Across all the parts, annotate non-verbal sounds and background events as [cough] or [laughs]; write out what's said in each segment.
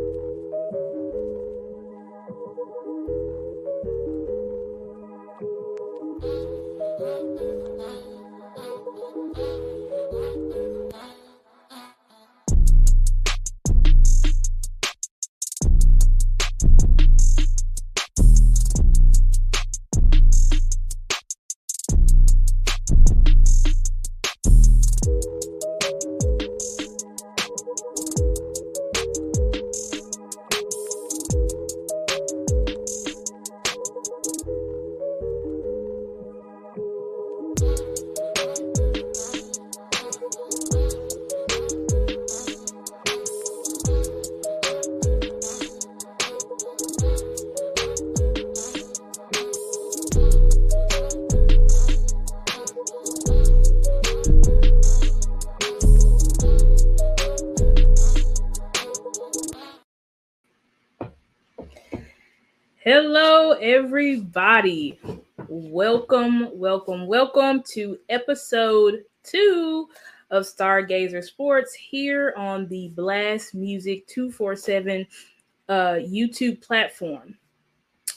Thank you. Everybody. Welcome, welcome, welcome to episode two of Stargazer Sports here on the Blast Music 247 uh, YouTube platform.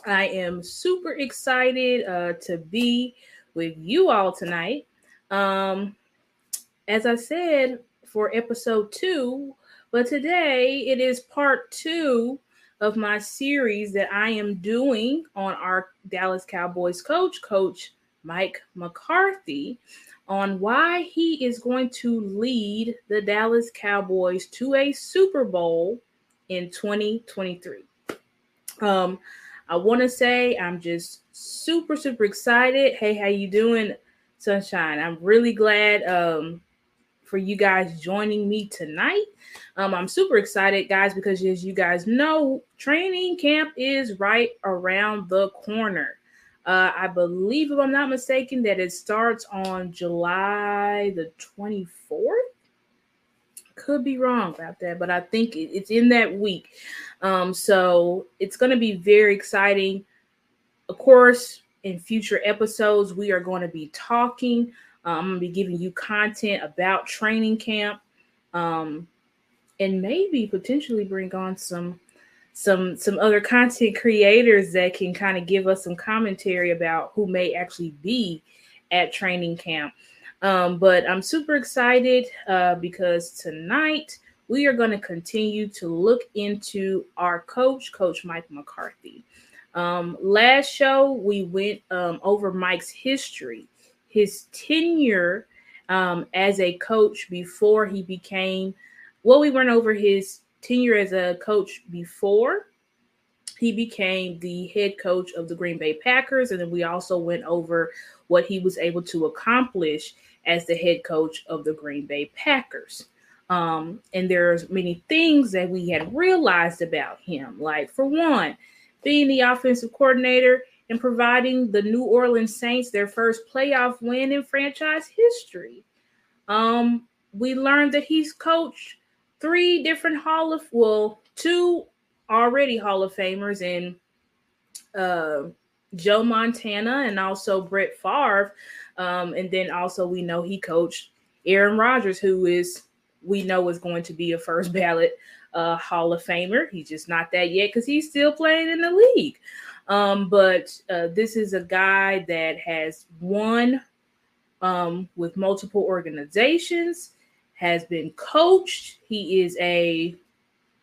I am super excited uh, to be with you all tonight. Um, as I said, for episode two, but today it is part two of my series that I am doing on our Dallas Cowboys coach, Coach Mike McCarthy, on why he is going to lead the Dallas Cowboys to a Super Bowl in 2023. Um, I want to say I'm just super super excited. Hey, how you doing, Sunshine? I'm really glad um, for you guys joining me tonight. Um, I'm super excited, guys, because as you guys know, training camp is right around the corner. Uh, I believe, if I'm not mistaken, that it starts on July the 24th. Could be wrong about that, but I think it's in that week. Um, so it's going to be very exciting. Of course, in future episodes, we are going to be talking um, I'm gonna be giving you content about training camp, um, and maybe potentially bring on some some some other content creators that can kind of give us some commentary about who may actually be at training camp. Um, but I'm super excited uh, because tonight we are going to continue to look into our coach, Coach Mike McCarthy. Um, last show we went um, over Mike's history his tenure um, as a coach before he became, well, we went over his tenure as a coach before he became the head coach of the Green Bay Packers. And then we also went over what he was able to accomplish as the head coach of the Green Bay Packers. Um, and there's many things that we had realized about him. Like, for one, being the offensive coordinator, and providing the New Orleans Saints their first playoff win in franchise history. Um, we learned that he's coached three different Hall of well, two already Hall of Famers in uh, Joe Montana and also Brett Favre. Um, and then also we know he coached Aaron Rodgers, who is we know is going to be a first [laughs] ballot uh, Hall of Famer. He's just not that yet because he's still playing in the league. Um, but uh, this is a guy that has won um, with multiple organizations, has been coached. He is a,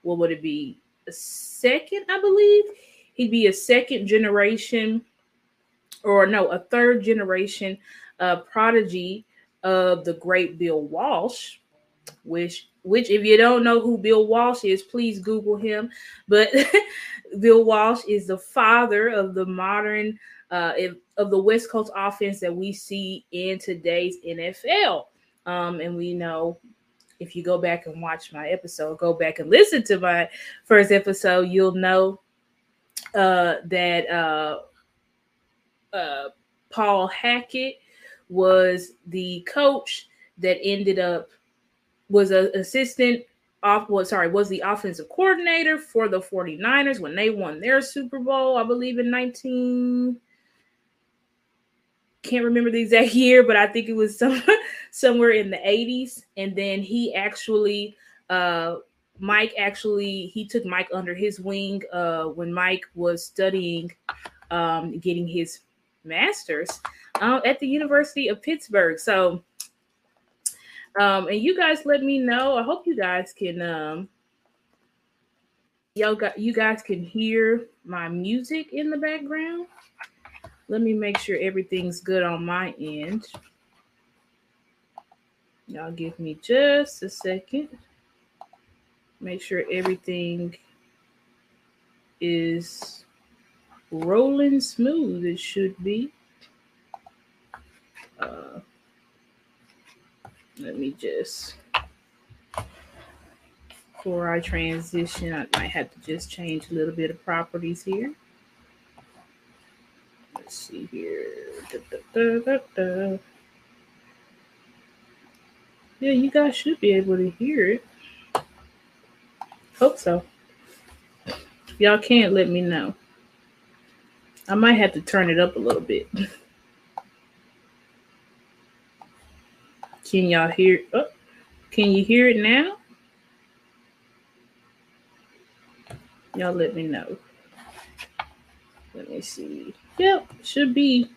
what would it be? A second, I believe. He'd be a second generation, or no, a third generation uh, prodigy of the great Bill Walsh, which which if you don't know who Bill Walsh is, please Google him. But [laughs] Bill Walsh is the father of the modern uh, of the West Coast offense that we see in today's NFL. Um, and we know if you go back and watch my episode, go back and listen to my first episode, you'll know uh, that uh, uh, Paul Hackett was the coach that ended up was an assistant off was sorry was the offensive coordinator for the 49ers when they won their Super Bowl, I believe in 19 can't remember the exact [laughs] year, but I think it was some, somewhere in the 80s. And then he actually uh Mike actually he took Mike under his wing uh when Mike was studying um getting his master's uh, at the University of Pittsburgh. So um, and you guys let me know. I hope you guys can um y'all got you guys can hear my music in the background. Let me make sure everything's good on my end. Y'all give me just a second. Make sure everything is rolling smooth. It should be. Uh, let me just before I transition, I might have to just change a little bit of properties here. Let's see here. Da, da, da, yeah, you guys should be able to hear it. Hope so. If y'all can't, let me know. I might have to turn it up a little bit. [laughs] Can y'all hear? Oh, can you hear it now? Y'all let me know. Let me see. Yep, should be.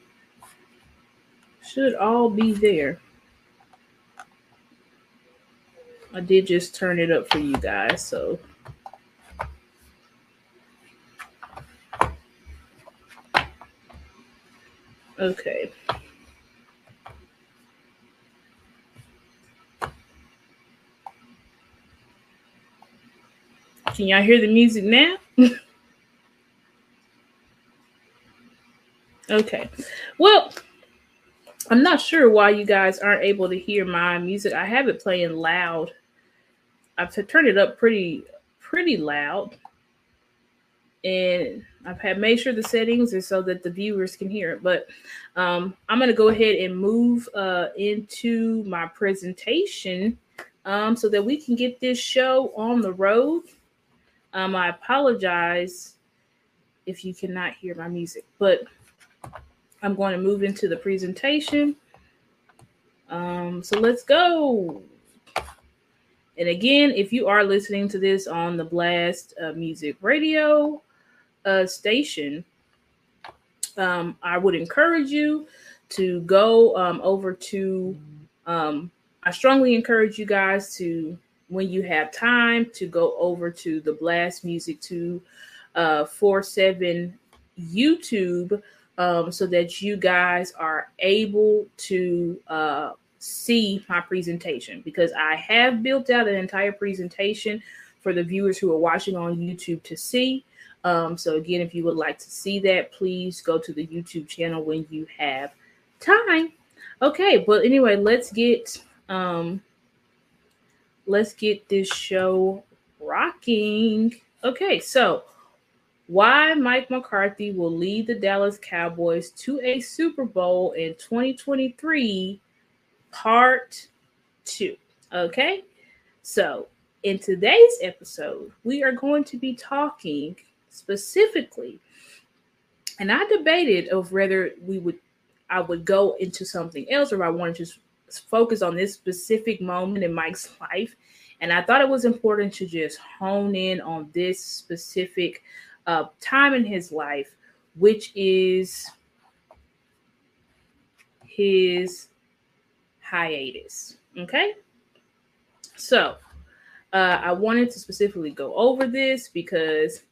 Should all be there. I did just turn it up for you guys, so Okay. Can y'all hear the music now? [laughs] okay. Well, I'm not sure why you guys aren't able to hear my music. I have it playing loud. I've turned it up pretty pretty loud. And I've had made sure the settings are so that the viewers can hear it. But um, I'm going to go ahead and move uh, into my presentation um, so that we can get this show on the road. Um, I apologize if you cannot hear my music, but I'm going to move into the presentation. Um, so let's go. And again, if you are listening to this on the Blast uh, Music Radio uh, station, um, I would encourage you to go um, over to. Um, I strongly encourage you guys to when you have time to go over to the Blast Music 2 uh, 47 YouTube um, so that you guys are able to uh, see my presentation because I have built out an entire presentation for the viewers who are watching on YouTube to see. Um, so, again, if you would like to see that, please go to the YouTube channel when you have time. Okay, but anyway, let's get um, let's get this show rocking. Okay, so why Mike McCarthy will lead the Dallas Cowboys to a Super Bowl in 2023, part two. Okay, so in today's episode, we are going to be talking specifically, and I debated of whether we would I would go into something else or I wanted to focus on this specific moment in Mike's life. And I thought it was important to just hone in on this specific uh, time in his life, which is his hiatus. Okay. So uh, I wanted to specifically go over this because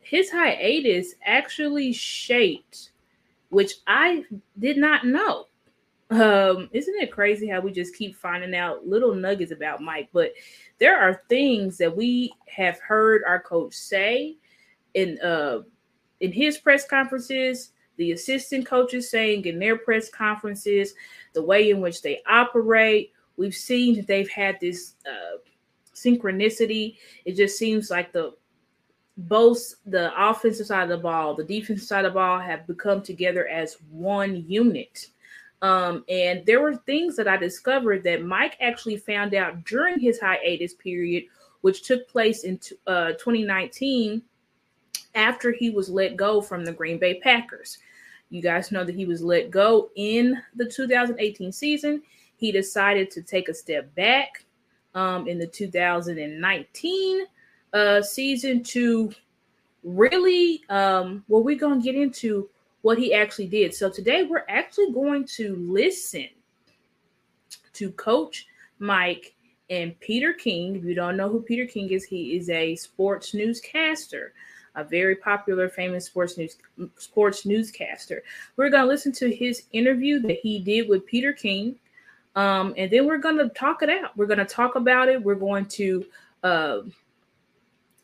his hiatus actually shaped, which I did not know um, isn't it crazy how we just keep finding out little nuggets about Mike? But there are things that we have heard our coach say in uh in his press conferences, the assistant coaches saying in their press conferences, the way in which they operate. We've seen that they've had this uh, synchronicity. It just seems like the both the offensive side of the ball, the defensive side of the ball have become together as one unit. Um, and there were things that I discovered that Mike actually found out during his hiatus period, which took place in uh, 2019 after he was let go from the Green Bay Packers. You guys know that he was let go in the 2018 season. He decided to take a step back um, in the 2019 uh, season to really, um, well, we're going to get into what he actually did. So today we're actually going to listen to Coach Mike and Peter King. If you don't know who Peter King is, he is a sports newscaster, a very popular, famous sports news sports newscaster. We're going to listen to his interview that he did with Peter King, um, and then we're going to talk it out. We're going to talk about it. We're going to uh,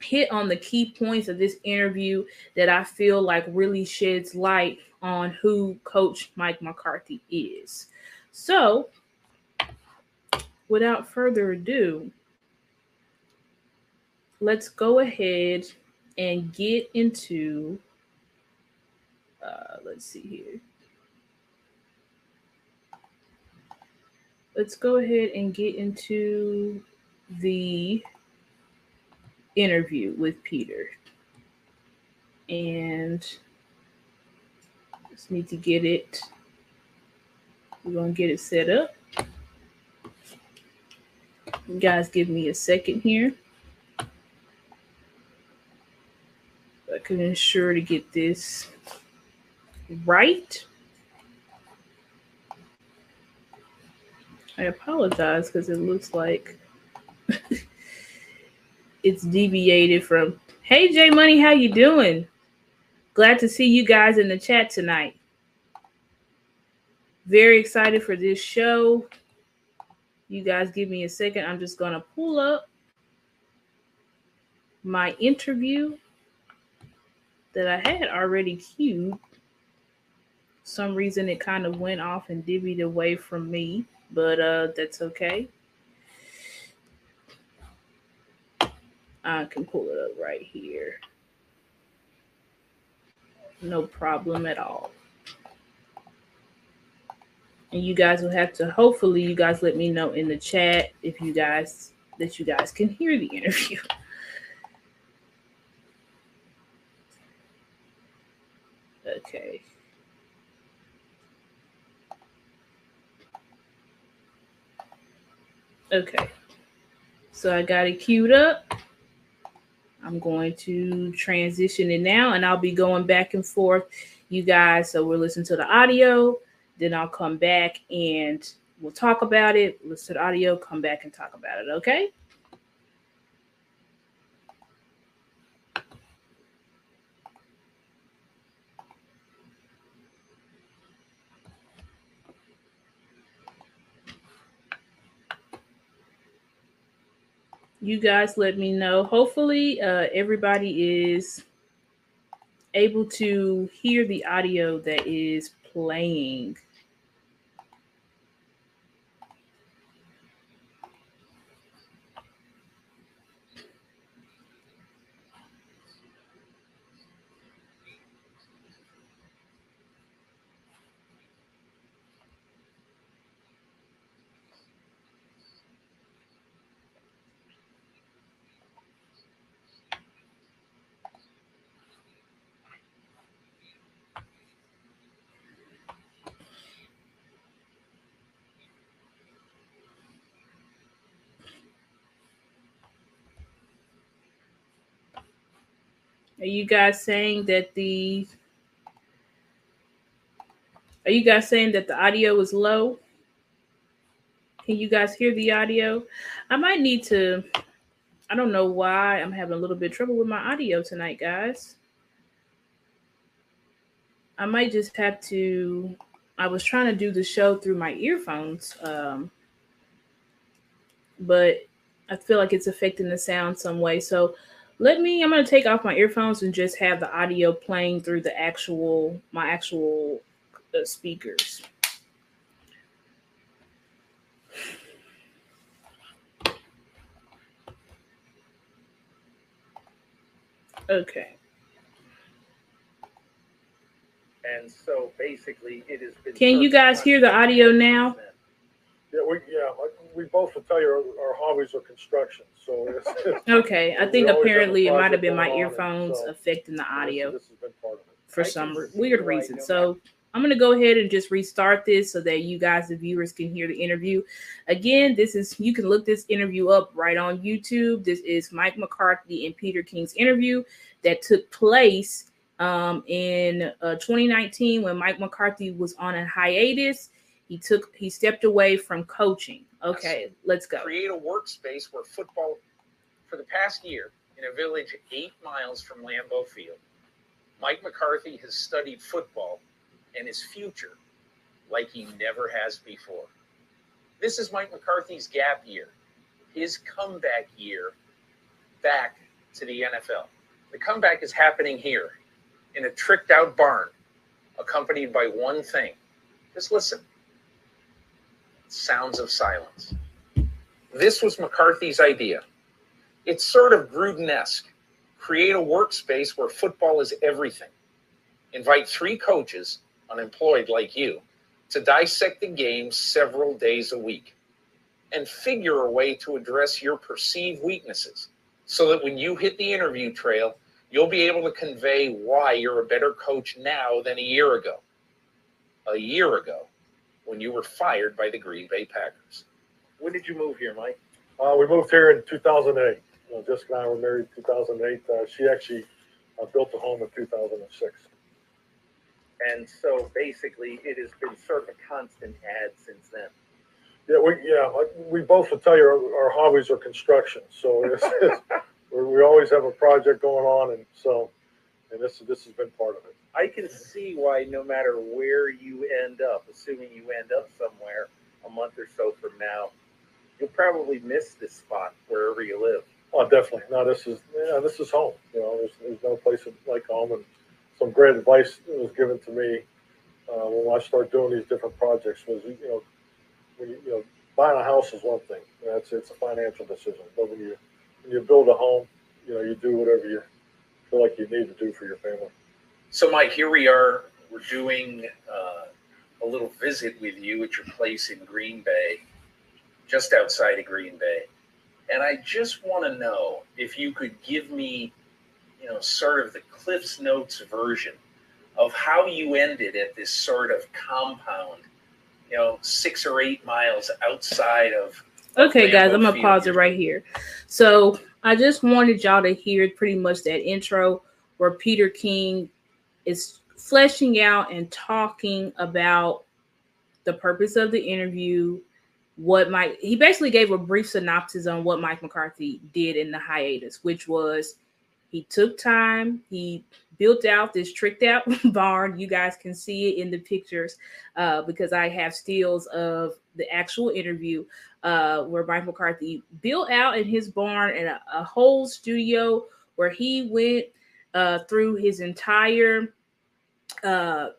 hit on the key points of this interview that I feel like really sheds light on who Coach Mike McCarthy is. So, without further ado, let's go ahead and get into. Uh, let's see here. Let's go ahead and get into the interview with Peter. And Just need to get it. We're gonna get it set up. You guys give me a second here. I can ensure to get this right. I apologize because it looks like [laughs] it's deviated from Hey J Money, how you doing? Glad to see you guys in the chat tonight. Very excited for this show. You guys give me a second. I'm just to pull up my interview that I had already queued. Some reason it kind of went off and divvied away from me, but uh, that's okay. I can pull it up right here. No problem at all. And you guys will have to hopefully you guys let me know in the chat if you guys that you guys can hear the interview. [laughs] Okay. Okay. So I got it queued up. I'm going to transition it now and I'll be going back and forth. You guys, so we'll listen to the audio, then I'll come back and we'll talk about it. Listen to the audio, come back and talk about it. Okay. You guys let me know. Hopefully, uh, everybody is able to hear the audio that is playing. Are you guys saying that the Are you guys saying that the audio is low? Can you guys hear the audio? I might need to I don't know why I'm having a little bit trouble with my audio tonight, guys. I might just have to I was trying to do the show through my earphones um but I feel like it's affecting the sound some way. So let me i'm going to take off my earphones and just have the audio playing through the actual my actual uh, speakers. Okay. And so basically it has been can you guys hear the audio now? Yeah we yeah we both will tell you our, our hobbies are construction so it's, it's, [laughs] okay i think always have a apparently it might have been my going on, earphones so affecting the this- audio this has been part of it for I some can re- see weird right reason. no So I'm going to go ahead and just restart this so that you guys, the viewers, can hear the interview. Again, this is you can look this interview up right on YouTube. This is Mike McCarthy and Peter King's interview that took place um, in uh, 2019 when Mike McCarthy was on a hiatus. He took he stepped away from coaching. Okay, let's go. create a workspace where football for the past year in a village eight miles from Lambeau Field. Mike McCarthy has studied football and his future like he never has before. This is Mike McCarthy's gap year, his comeback year back to the NFL. The comeback is happening here in a tricked out barn, accompanied by one thing. Just listen sounds of silence. This was McCarthy's idea. It's sort of Gruden esque. Create a workspace where football is everything. Invite three coaches, unemployed like you, to dissect the game several days a week. And figure a way to address your perceived weaknesses so that when you hit the interview trail, you'll be able to convey why you're a better coach now than a year ago. a year ago when you were fired by the Green Bay Packers. When did you move here, Mike? Uh, we moved here in 2008. You know, Jessica and I were married in 2008. Uh, she actually uh, built a home in 2006. And so basically, it has been sort of a constant ad since then. Yeah, we yeah we both will tell you our, our hobbies are construction, so [laughs] it's, it's, we we always have a project going on, and so and this this has been part of it. I can see why, no matter where you end up, assuming you end up somewhere a month or so from now, you'll probably miss this spot wherever you live. Oh, definitely. No, this is yeah, this is home. You know, there's, there's no place like home, and some great advice was given to me uh, when I started doing these different projects. Was you know, when you, you know, buying a house is one thing. That's it's a financial decision, but when you when you build a home, you know, you do whatever you feel like you need to do for your family. So, Mike, here we are. We're doing uh, a little visit with you at your place in Green Bay, just outside of Green Bay. And I just want to know if you could give me, you know, sort of the Cliff's Notes version of how you ended at this sort of compound, you know, six or eight miles outside of. Okay, guys, I'm Lambeau gonna pause it right here. So I just wanted y'all to hear pretty much that intro where Peter King is fleshing out and talking about the purpose of the interview, what Mike he basically gave a brief synopsis on what Mike McCarthy did in the hiatus, which was he took time, he built out this tricked out [laughs] barn. You guys can see it in the pictures uh, because I have stills of the actual interview uh, where Mike McCarthy built out in his barn and a, a whole studio where he went uh, through his entire uh,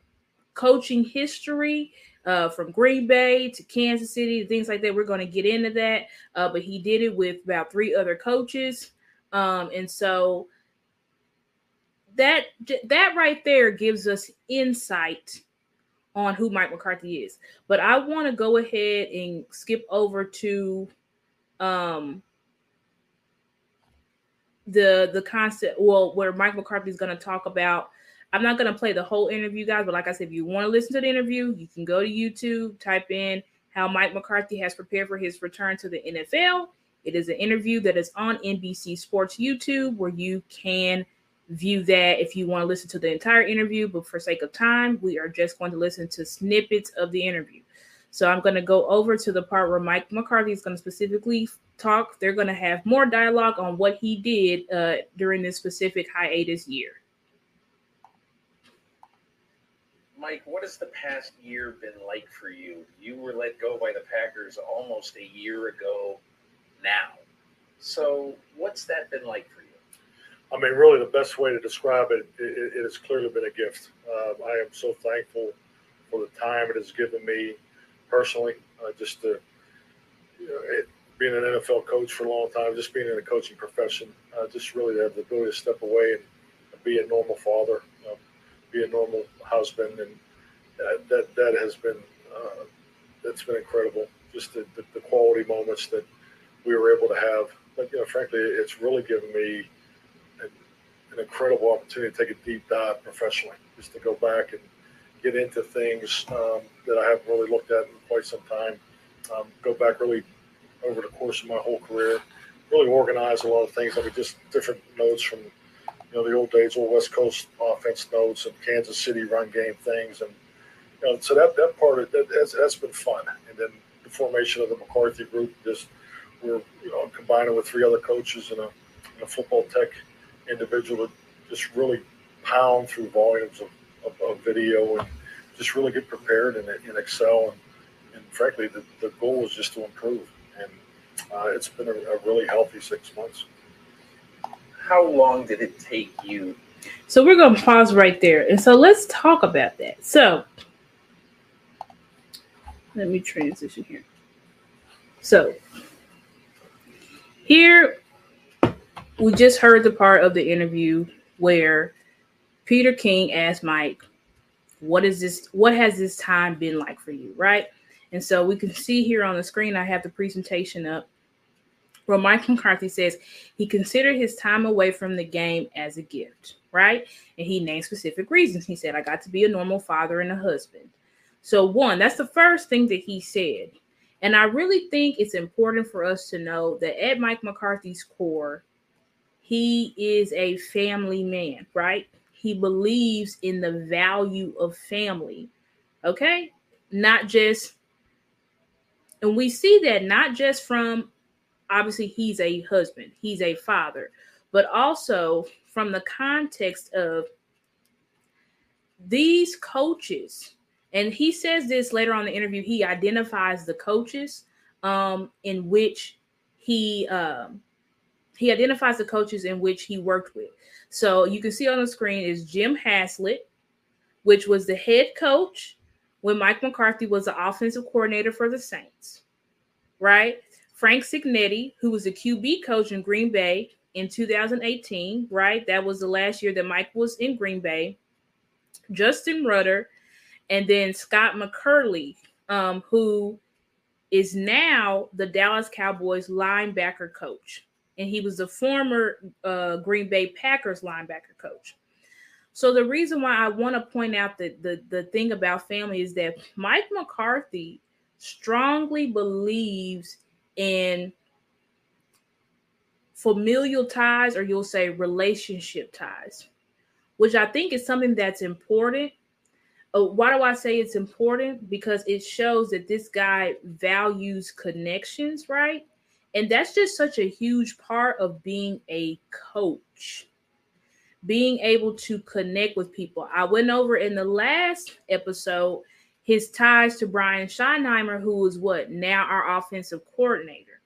coaching history uh, from Green Bay to Kansas City, things like that. We're going to get into that, uh, but he did it with about three other coaches, um, and so that that right there gives us insight on who Mike McCarthy is. But I want to go ahead and skip over to um the the concept well where Mike McCarthy is going to talk about I'm not going to play the whole interview guys but like I said if you want to listen to the interview you can go to YouTube type in how Mike McCarthy has prepared for his return to the NFL it is an interview that is on NBC Sports YouTube where you can view that if you want to listen to the entire interview but for sake of time we are just going to listen to snippets of the interview. So i'm going to go over to the part where mike mccarthy is going to specifically talk. They're going to have more dialogue on what he did uh, during this specific hiatus year Mike, what has the past year been like for you? You were let go by the Packers almost a year ago now. So, what's that been like for you? I mean, really, the best way to describe it, it, it has clearly been a gift. Um, I am so thankful for the time it has given me personally, uh, just to, you know, it, being an NFL coach for a long time, just being in the coaching profession, uh, just really to have the ability to step away and be a normal father, be a normal husband, and that that has been uh, that's been incredible. Just the, the, the quality moments that we were able to have. But you know, frankly, it's really given me an, an incredible opportunity to take a deep dive professionally, just to go back and get into things um, that I haven't really looked at in quite some time. Um, go back really over the course of my whole career, really organize a lot of things. I mean, just different notes from you know the old days, old West Coast offense notes and Kansas City run game things, and you know, so that that part of that that's, that's been fun. And then the formation of the McCarthy group, just we're you know combining with three other coaches and a, and a football tech individual to just really pound through volumes of, of, of video and just really get prepared and, and excel. And, and frankly, the, the goal is just to improve. And uh, it's been a, a really healthy six months. How long did it take you? so we're going to pause right there and so let's talk about that so let me transition here so here we just heard the part of the interview where Peter King asked Mike, "What is this? What has this time been like for you?" Right, and so we can see here on the screen. I have the presentation up where Mike McCarthy says he considered his time away from the game as a gift. Right, and he named specific reasons. He said, "I got to be a normal father and a husband." So, one, that's the first thing that he said. And I really think it's important for us to know that at Mike McCarthy's core, he is a family man, right? He believes in the value of family, okay? Not just, and we see that not just from obviously he's a husband, he's a father, but also from the context of these coaches and he says this later on the interview he identifies the coaches um, in which he um, he identifies the coaches in which he worked with. So you can see on the screen is jim haslett which was the head coach when mike mccarthy was the offensive coordinator for the saints right frank cignetti who was the qb coach in green bay in 2018 right? That was the last year that mike was in green bay. Justin rudder and then Scott McCurley, um, who is now the Dallas Cowboys linebacker coach, and he was the former uh, Green Bay Packers linebacker coach. So the reason why I want to point out that the the thing about family is that Mike McCarthy strongly believes in familial ties, or you'll say relationship ties, which I think is something that's important uh, why do I say it's important? Because it shows that this guy values connections, right? And that's just such a huge part of being a coach, being able to connect with people. I went over in the last episode his ties to Brian Schottenheimer, who is what now our offensive coordinator.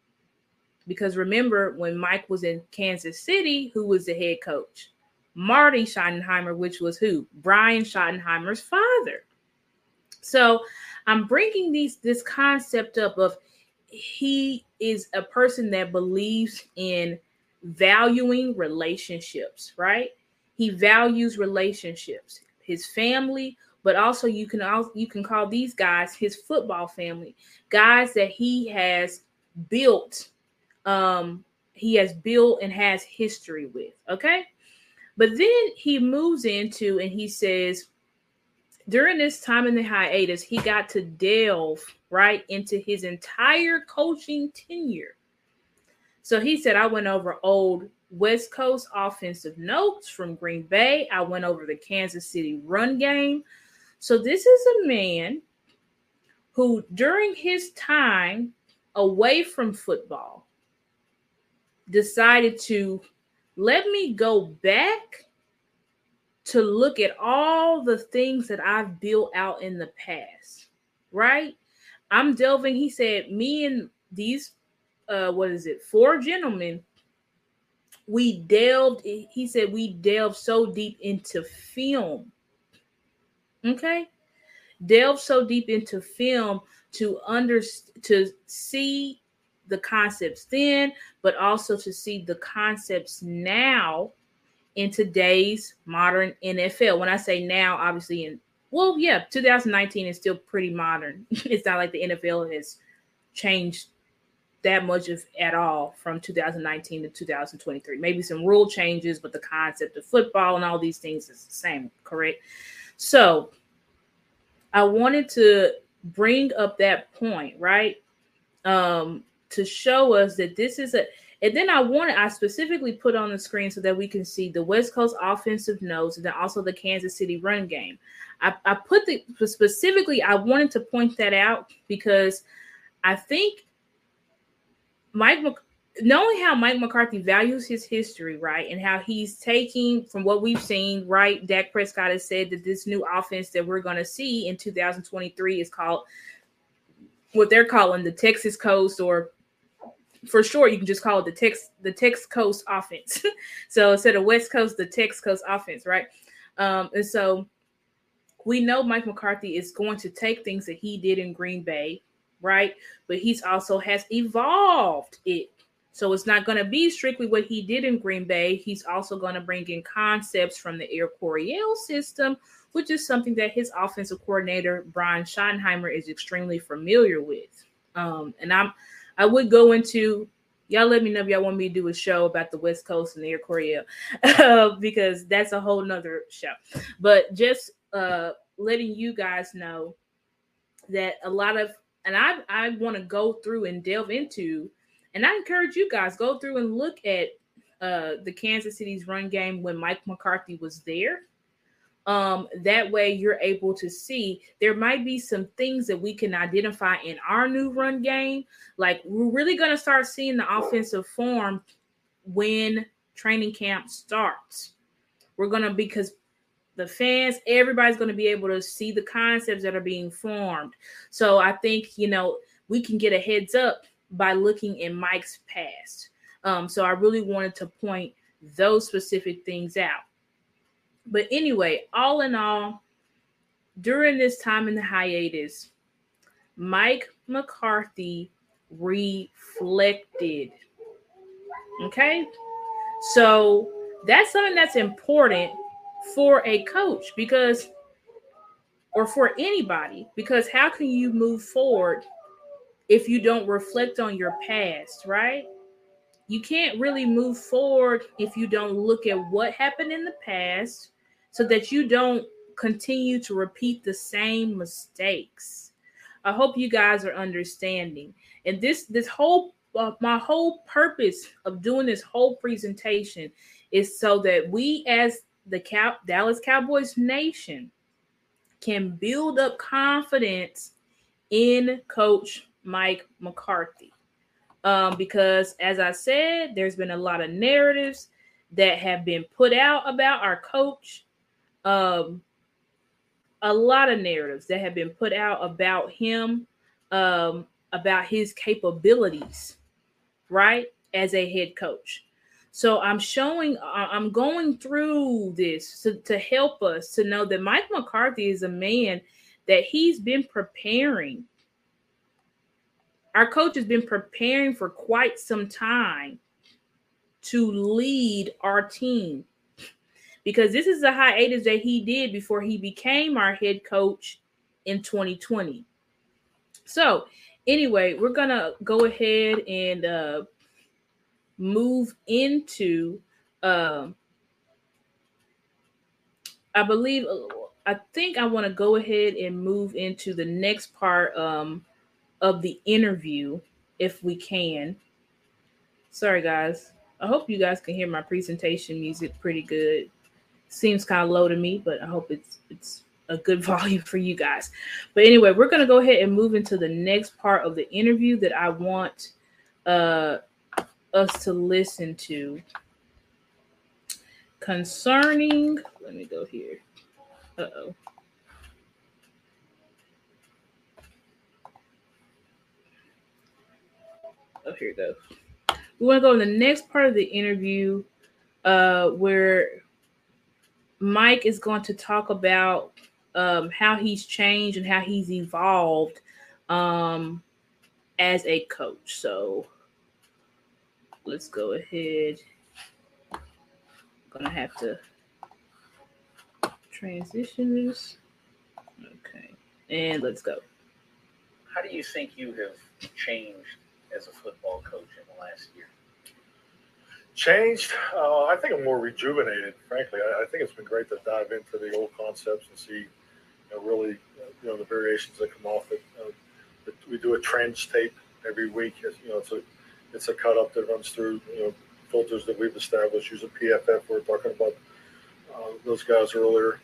Because remember, when Mike was in Kansas City, who was the head coach? Marty Schottenheimer, which was who? Brian Schottenheimer's father. So I'm bringing these this concept up of he is a person that believes in valuing relationships, right? He values relationships, his family, but also you can also you can call these guys his football family, guys that he has built um he has built and has history with, okay? But then he moves into and he says, during this time in the hiatus, he got to delve right into his entire coaching tenure. So he said, I went over old West Coast offensive notes from Green Bay. I went over the Kansas City run game. So this is a man who, during his time away from football, decided to let me go back to look at all the things that I've built out in the past, right? I'm delving, he said, me and these, uh, what is it, four gentlemen, we delved, he said, we delved so deep into film. Okay. Delve so deep into film to under to see the concepts then, but also to see the concepts now in today's modern NFL. When I say now, obviously in well, yeah, 2019 is still pretty modern. [laughs] it's not like the NFL has changed that much of at all from 2019 to 2023. Maybe some rule changes, but the concept of football and all these things is the same, correct? So I wanted to bring up that point, right? Um, to show us that this is a and then I wanted I specifically put on the screen so that we can see the West Coast offensive notes and then also the Kansas City run game. I, I put the specifically I wanted to point that out because I think Mike knowing how Mike McCarthy values his history, right, and how he's taking from what we've seen, right. Dak Prescott has said that this new offense that we're going to see in 2023 is called what they're calling the Texas Coast or for sure you can just call it the Tex the Tex Coast offense. [laughs] so instead of West Coast, the Tex Coast offense, right? Um, and so we know Mike McCarthy is going to take things that he did in Green Bay, right? But he's also has evolved it. So it's not going to be strictly what he did in Green Bay. He's also going to bring in concepts from the Air Coryell system, which is something that his offensive coordinator Brian Schottenheimer is extremely familiar with. Um, and I'm I would go into y'all let me know if y'all want me to do a show about the West Coast and the Air Coryell [laughs] because that's a whole nother show. But just uh, letting you guys know that a lot of and I I want to go through and delve into, and I encourage you guys go through and look at uh, the Kansas City's run game when Mike McCarthy was there. Um, that way you're able to see there might be some things that we can identify in our new run game. Like we're really going to start seeing the offensive form when training camp starts. We're going to because the fans, everybody's going to be able to see the concepts that are being formed. So I think, you know, we can get a heads up by looking in Mike's past. Um, so I really wanted to point those specific things out. But anyway, all in all, during this time in the hiatus, Mike McCarthy reflected. Okay. So that's something that's important for a coach because, or for anybody, because how can you move forward if you don't reflect on your past, right? You can't really move forward if you don't look at what happened in the past so that you don't continue to repeat the same mistakes. I hope you guys are understanding. And this this whole uh, my whole purpose of doing this whole presentation is so that we as the Cow- Dallas Cowboys nation can build up confidence in coach Mike McCarthy. Um, because as I said, there's been a lot of narratives that have been put out about our coach. Um, a lot of narratives that have been put out about him, um, about his capabilities, right, as a head coach. So I'm showing, I'm going through this to, to help us to know that Mike McCarthy is a man that he's been preparing. Our coach has been preparing for quite some time to lead our team because this is the hiatus that he did before he became our head coach in 2020. So, anyway, we're gonna go ahead and uh, move into um I believe I think I want to go ahead and move into the next part um of the interview if we can. Sorry guys. I hope you guys can hear my presentation music pretty good. Seems kind of low to me, but I hope it's it's a good [laughs] volume for you guys. But anyway, we're going to go ahead and move into the next part of the interview that I want uh us to listen to concerning. Let me go here. Uh oh. Oh, here goes. We want to go in the next part of the interview uh, where Mike is going to talk about um, how he's changed and how he's evolved um, as a coach. So let's go ahead. I'm gonna have to transition this. Okay, and let's go. How do you think you have changed as a football coach in the last year? Changed? Uh, I think I'm more rejuvenated. Frankly, I, I, think it's been great to dive into the old concepts and see, you know, really, you know, the variations that come off it. Uh, we do a trends tape every week. You know, it's a it's a cut up that runs through you know filters that we've established using PFF. We are talking about uh, those guys earlier.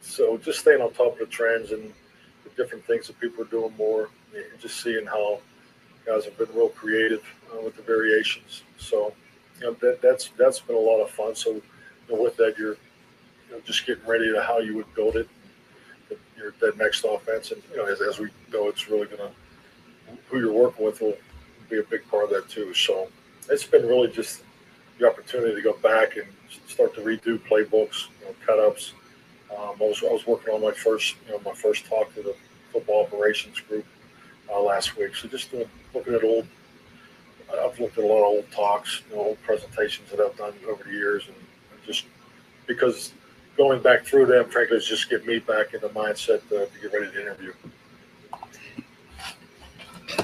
So just staying on top of the trends and the different things that people are doing more, and just seeing how guys have been real creative uh, with the variations. So you know that that's that's been a lot of fun. So you know, with that, you're you know, just getting ready to how you would build it. Your that next offense, and you know as, as we go, it's really gonna who you're working with will be a big part of that too. So it's been really just the opportunity to go back and start to redo playbooks, you know. Um, I was I was working on my first you know my first talk to the football operations group uh, last week. So just doing, looking at old. I've looked at a lot of old talks, you know, old presentations that I've done over the years, and, just because going back through them, frankly, just get me back in the mindset to, to get ready to interview.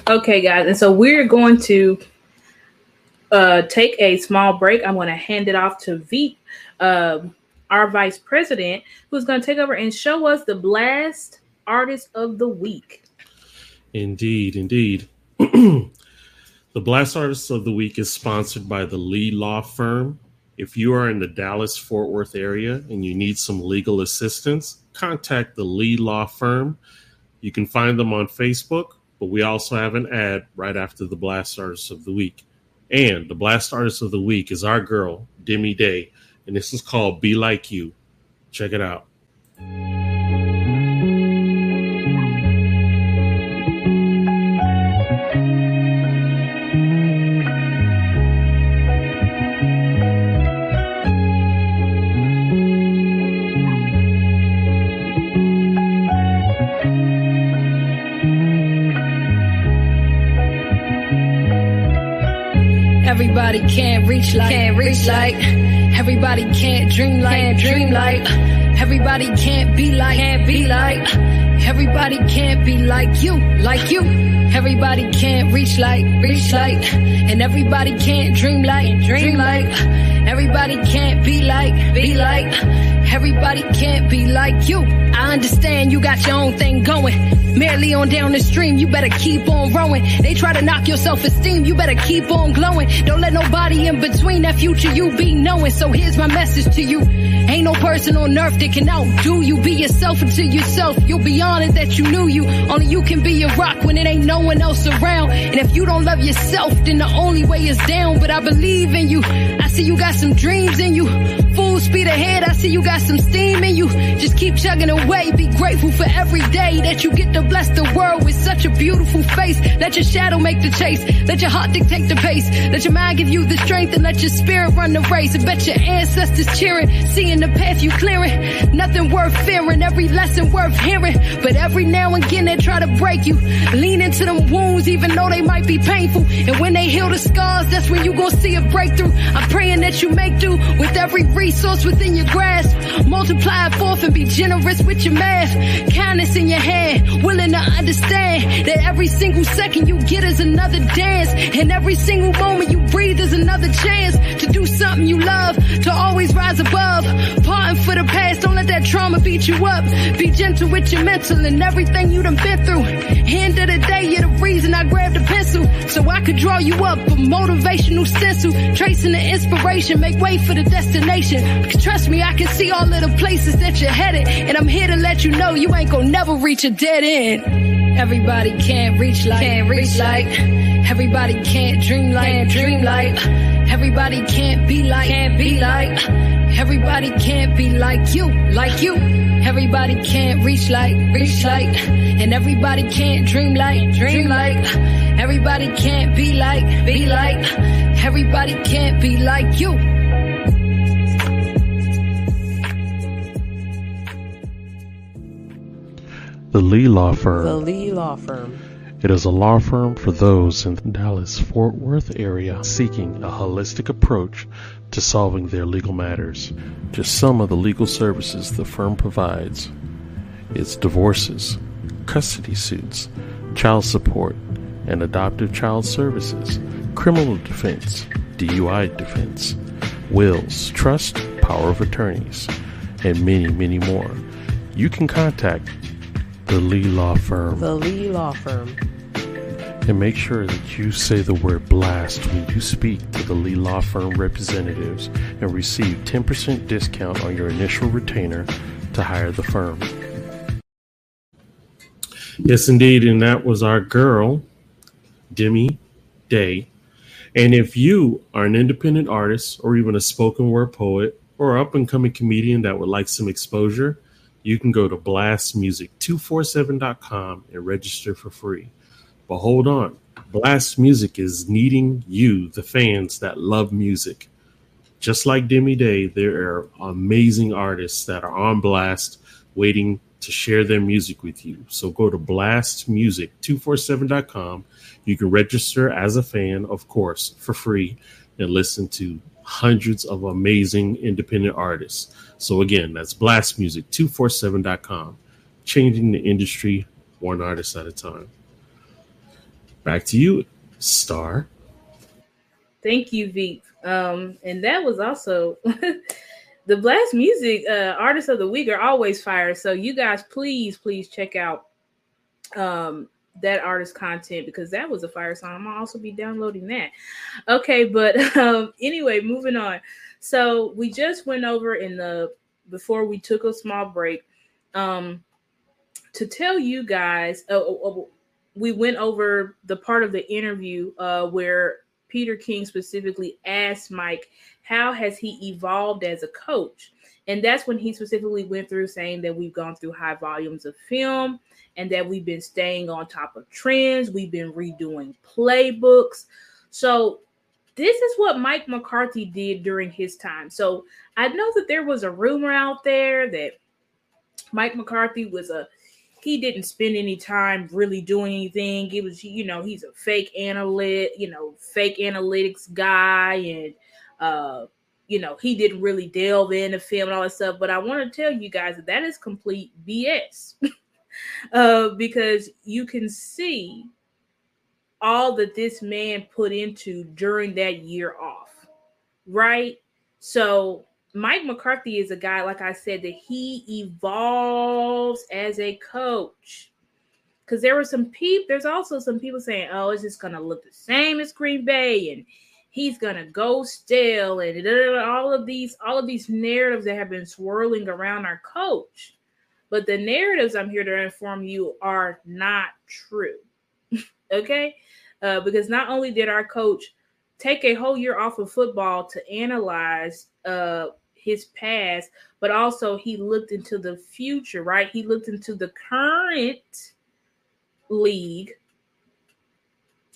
Okay, guys, and so we're going to uh, take a small break. I'm going to hand it off to Veep, uh, our vice president, who's going to take over and show us the blast artist of the week. Indeed, indeed. [clears throat] the Blast Artist of the Week is sponsored by the Lee Law Firm. If you are in the Dallas Fort Worth area and you need some legal assistance, contact the Lee Law Firm. You can find them on Facebook, but we also have an ad right after the Blast Artist of the Week. And the Blast Artist of the Week is our girl, Demi Day, and this is called Be Like You. Check it out. Can't reach like, can't reach like. Everybody can't dream like, can't dream like. Everybody can't be like, can't be like. Everybody can't be like you, like you. Everybody can't reach like, reach like. And everybody can't dream like, dream like. Everybody can't be like, be like. Everybody can't be like you. I understand you got your own thing going. Merely on down the stream, you better keep on rowing. They try to knock your self-esteem, you better keep on glowing. Don't let nobody in between that future you be knowing. So here's my message to you. Ain't no person on earth that can outdo you. Be yourself until yourself. You'll be honored that you knew you. Only you can be a rock when it ain't no one else around. And if you don't love yourself, then the only way is down. But I believe in you. I see you got some dreams in you. Full speed ahead, I see you got some steam in you. Just keep chugging away. Be grateful for every day that you get to bless the world with such a beautiful face. Let your shadow make the chase. Let your heart dictate the pace. Let your mind give you the strength and let your spirit run the race. I bet your ancestors cheering, seeing the path you clearing. Nothing worth fearing, every lesson worth hearing. But every now and again they try to break you. Lean into them wounds even though they might be painful. And when they heal the scars, that's when you gonna see a breakthrough. I'm praying that you make do with every resource within your grasp. Multiply it forth and be generous with your math. Kindness in your hand, willing to understand that every single second you get is another dance. And every single moment you breathe is another chance to do something you love, to always rise above. Parting for the past, don't let that trauma beat you up. Be gentle with your mental and everything you done been through. End of the day, you're the reason I grabbed a pencil. So I could draw you up a motivational stencil. Tracing the inspiration, make way for the destination. Because trust me, I can see all of the places that you're headed. And I'm here to let you know you ain't gonna never reach a dead end. Everybody can't reach like, can't reach like. Everybody can't dream like, can't dream like. Everybody can't be like, can't be like. Everybody can't be like you, like you. Everybody can't reach like, reach like. And everybody can't dream like, dream like. Everybody can't be like, be like. Everybody can't be like you. The Lee Law Firm. The Lee Law Firm. It is a law firm for those in the Dallas Fort Worth area seeking a holistic approach to solving their legal matters. Just some of the legal services the firm provides it's divorces, custody suits, child support, and adoptive child services, criminal defense, DUI defense, wills, trust, power of attorneys, and many, many more. You can contact the Lee Law Firm. The Lee Law Firm. And make sure that you say the word blast when you speak to the Lee Law Firm representatives and receive 10% discount on your initial retainer to hire the firm. Yes, indeed. And that was our girl, Demi Day. And if you are an independent artist or even a spoken word poet or up and coming comedian that would like some exposure, you can go to blastmusic247.com and register for free. But hold on, Blast Music is needing you, the fans that love music. Just like Demi Day, there are amazing artists that are on Blast waiting to share their music with you. So go to blastmusic247.com. You can register as a fan, of course, for free and listen to hundreds of amazing independent artists. So again, that's blastmusic247.com, changing the industry one artist at a time. Back to you, Star. Thank you, Veep. Um, and that was also [laughs] the Blast Music uh, Artists of the Week are always fire. So you guys, please, please check out um, that artist content because that was a fire song. I'm gonna also be downloading that. Okay, but [laughs] um, anyway, moving on. So we just went over in the before we took a small break um, to tell you guys. Uh, uh, we went over the part of the interview uh, where Peter King specifically asked Mike, "How has he evolved as a coach?" And that's when he specifically went through saying that we've gone through high volumes of film and that we've been staying on top of trends. We've been redoing playbooks. So, this is what Mike McCarthy did during his time. So, I know that there was a rumor out there that Mike McCarthy was a he didn't spend any time really doing anything. He was, you know, he's a fake analyst, you know, fake analytics guy, and uh, you know, he didn't really delve into film and all that stuff. But I want to tell you guys that that is complete BS. [laughs] uh, because you can see all that this man put into during that year off, right? So Mike McCarthy is a guy, like I said, that he evolves as a coach. Because there were some people, there's also some people saying, oh, it's just going to look the same as Green Bay and he's going to go stale and all of these, all of these narratives that have been swirling around our coach. But the narratives I'm here to inform you are not true. [laughs] okay? Uh, because not only did our coach take a whole year off of football to analyze uh, his past, but also he looked into the future, right? He looked into the current league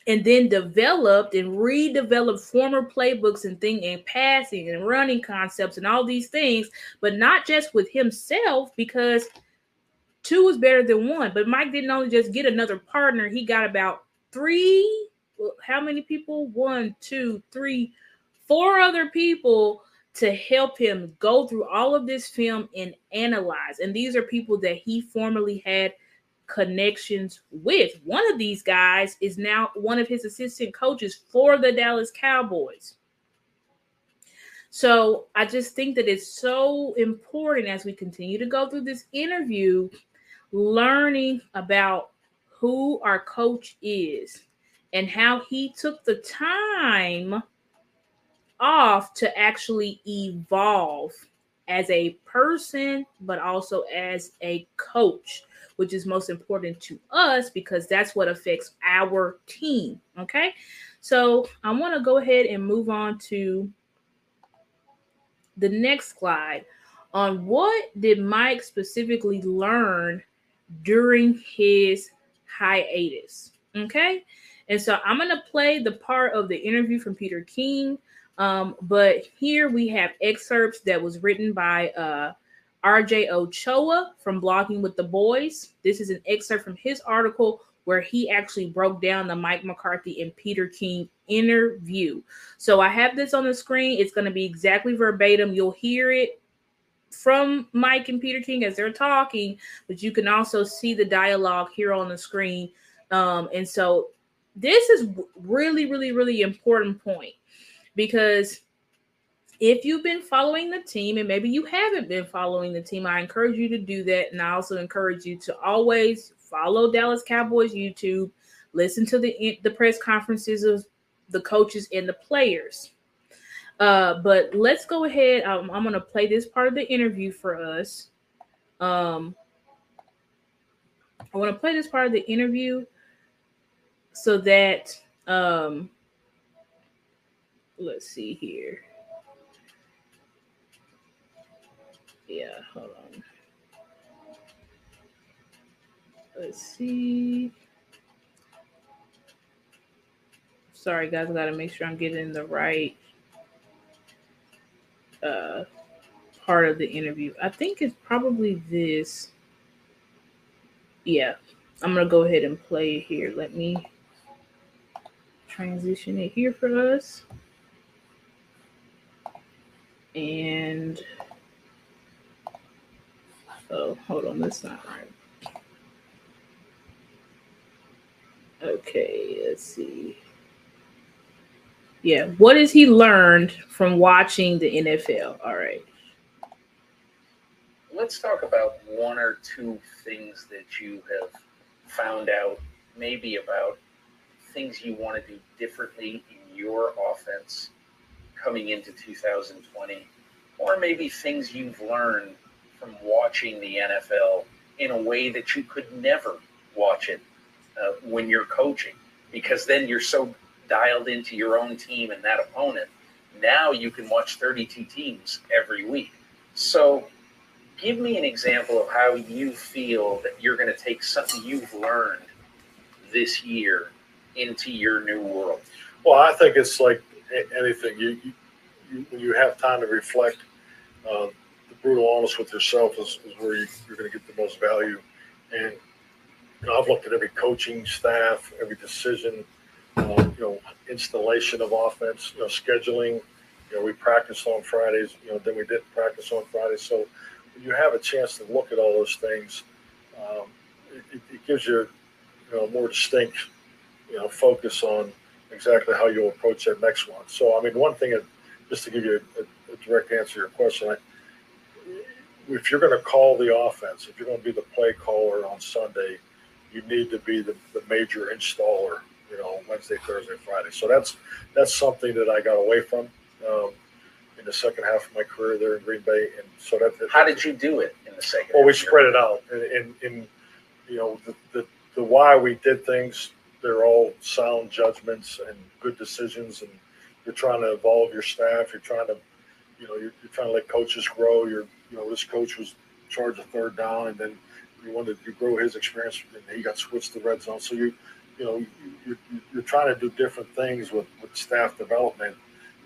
and then developed and redeveloped former playbooks and thing and passing and running concepts and all these things, but not just with himself because two is better than one. But Mike didn't only just get another partner, he got about three. How many people? One, two, three, four other people to help him go through all of this film and analyze. And these are people that he formerly had connections with. One of these guys is now one of his assistant coaches for the Dallas Cowboys. So I just think that it's so important as we continue to go through this interview learning about who our coach is and how he took the time off to actually evolve as a person, but also as a coach, which is most important to us because that's what affects our team. Okay. So I want to go ahead and move on to the next slide on what did Mike specifically learn during his hiatus. Okay. And so I'm going to play the part of the interview from Peter King. Um, but here we have excerpts that was written by uh, RJ Ochoa from Blogging with the Boys. This is an excerpt from his article where he actually broke down the Mike McCarthy and Peter King interview. So I have this on the screen. It's going to be exactly verbatim. You'll hear it from Mike and Peter King as they're talking, but you can also see the dialogue here on the screen. Um, and so this is really, really, really important point because if you've been following the team and maybe you haven't been following the team, I encourage you to do that. And I also encourage you to always follow Dallas Cowboys YouTube, listen to the the press conferences of the coaches and the players. Uh, but let's go ahead. Um, I'm going to play this part of the interview for us. Um, I want to play this part of the interview so that um, let's see here. Yeah, hold on. Let's see. Sorry, guys, I got to make sure I'm getting the right uh, part of the interview. I think it's probably this. Yeah, I'm gonna go ahead and play it here. Let me transition it here for us. And oh, hold on, that's not right. Okay, let's see yeah, what has he learned from watching the NFL? All right. Let's talk about one or two things that you have found out maybe about things you want to do differently in your offense coming into 2020, or maybe things you've learned from watching the NFL in a way that you could never watch it uh, when you're coaching, because then you're so dialed into your own team and that opponent. Now you can watch 32 teams every week. So, give me an example of how you feel that you're going to take something you've learned this year into your new world. Well, I think it's like anything. You, you, you when you have time to reflect, uh, the brutal honest with yourself is, is where you, are going to get the most value. And you know, I've looked at every coaching staff, every decision, you know, installation of offense, you know, scheduling. You know, we practiced on Fridays. You know, then we didn't practice on Fridays. So when you have a chance to look at all those things, um, it, it gives you, you know, more distinct, you know, focus on exactly how you'll approach that next one. So, I mean, one thing, just to give you a, a direct answer to your question, I, if you're going to call the offense, if you're going to be the play caller on Sunday, you need to be the, the major installer, you know, Wednesday, Thursday, Friday. So that's that's something that I got away from um, in the second half of my career there in Green Bay. And so that. How did you do it in the second? Well, we spread it out, and, in you know the, the the why we did things. They're all sound judgments and good decisions, and you're trying to evolve your staff. You're trying to, you know, you're, you're trying to let coaches grow. You're, you know, this coach was charged a third down, and then you wanted to grow his experience, and he got switched to red zone. So you, you know, you're, you're trying to do different things with, with staff development.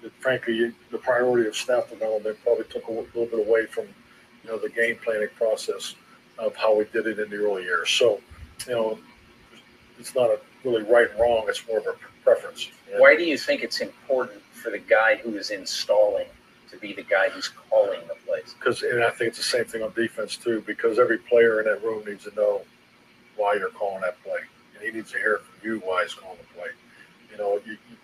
That frankly, the priority of staff development probably took a little bit away from, you know, the game planning process of how we did it in the early years. So, you know, it's not a really right and wrong. It's more of a preference. Why do you think it's important for the guy who is installing to be the guy who's calling the plays. Because, and I think it's the same thing on defense too. Because every player in that room needs to know why you're calling that play, and he needs to hear from you why he's calling the play. You know, you you,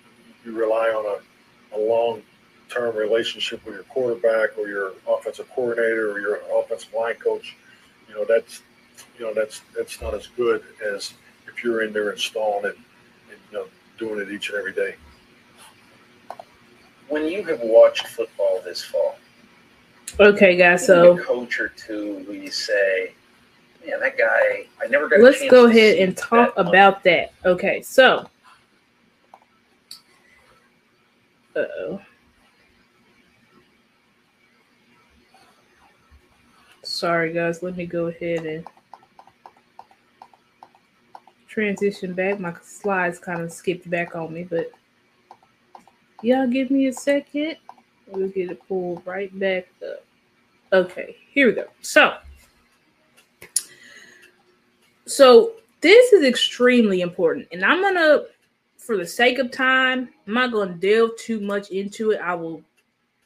you rely on a, a long term relationship with your quarterback or your offensive coordinator or your offensive line coach. You know, that's you know that's that's not as good as if you're in there installing it and you know doing it each and every day when you have watched football this fall, okay, guys. So a coach or two who you say, "Yeah, that guy, I never got." Let's go ahead and talk that about that. Okay, so. Uh oh. Sorry, guys. Let me go ahead and transition back. My slides kind of skipped back on me, but Y'all give me a second. We'll get it pulled right back up. Okay, here we go. So, so this is extremely important, and I'm gonna, for the sake of time, I'm not gonna delve too much into it. I will.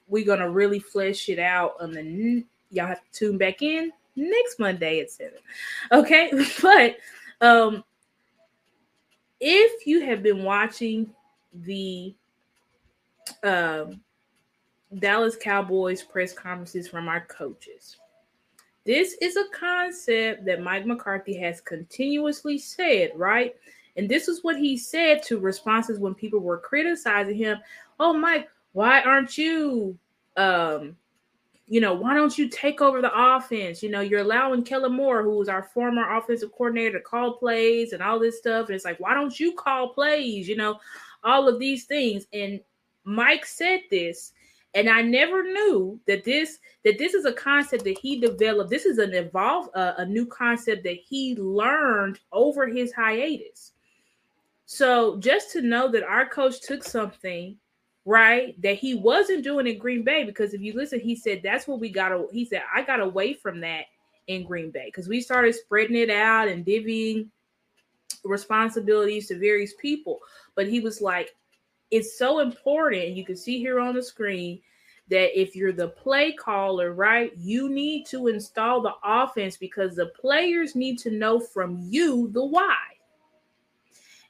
We're gonna really flesh it out, on the. y'all have to tune back in next Monday at seven. Okay, [laughs] but um, if you have been watching the um, Dallas Cowboys press conferences from our coaches. This is a concept that Mike McCarthy has continuously said, right? And this is what he said to responses when people were criticizing him. Oh, Mike, why aren't you, um, you know, why don't you take over the offense? You know, you're allowing Kellen Moore, who was our former offensive coordinator, to call plays and all this stuff. And it's like, why don't you call plays? You know, all of these things. And Mike said this, and I never knew that this that this is a concept that he developed. This is an evolved uh, a new concept that he learned over his hiatus. So just to know that our coach took something right that he wasn't doing in Green Bay because if you listen, he said that's what we got. He said I got away from that in Green Bay because we started spreading it out and divvying responsibilities to various people. But he was like, it's so important. You can see here on the screen that if you're the play caller, right, you need to install the offense because the players need to know from you the why.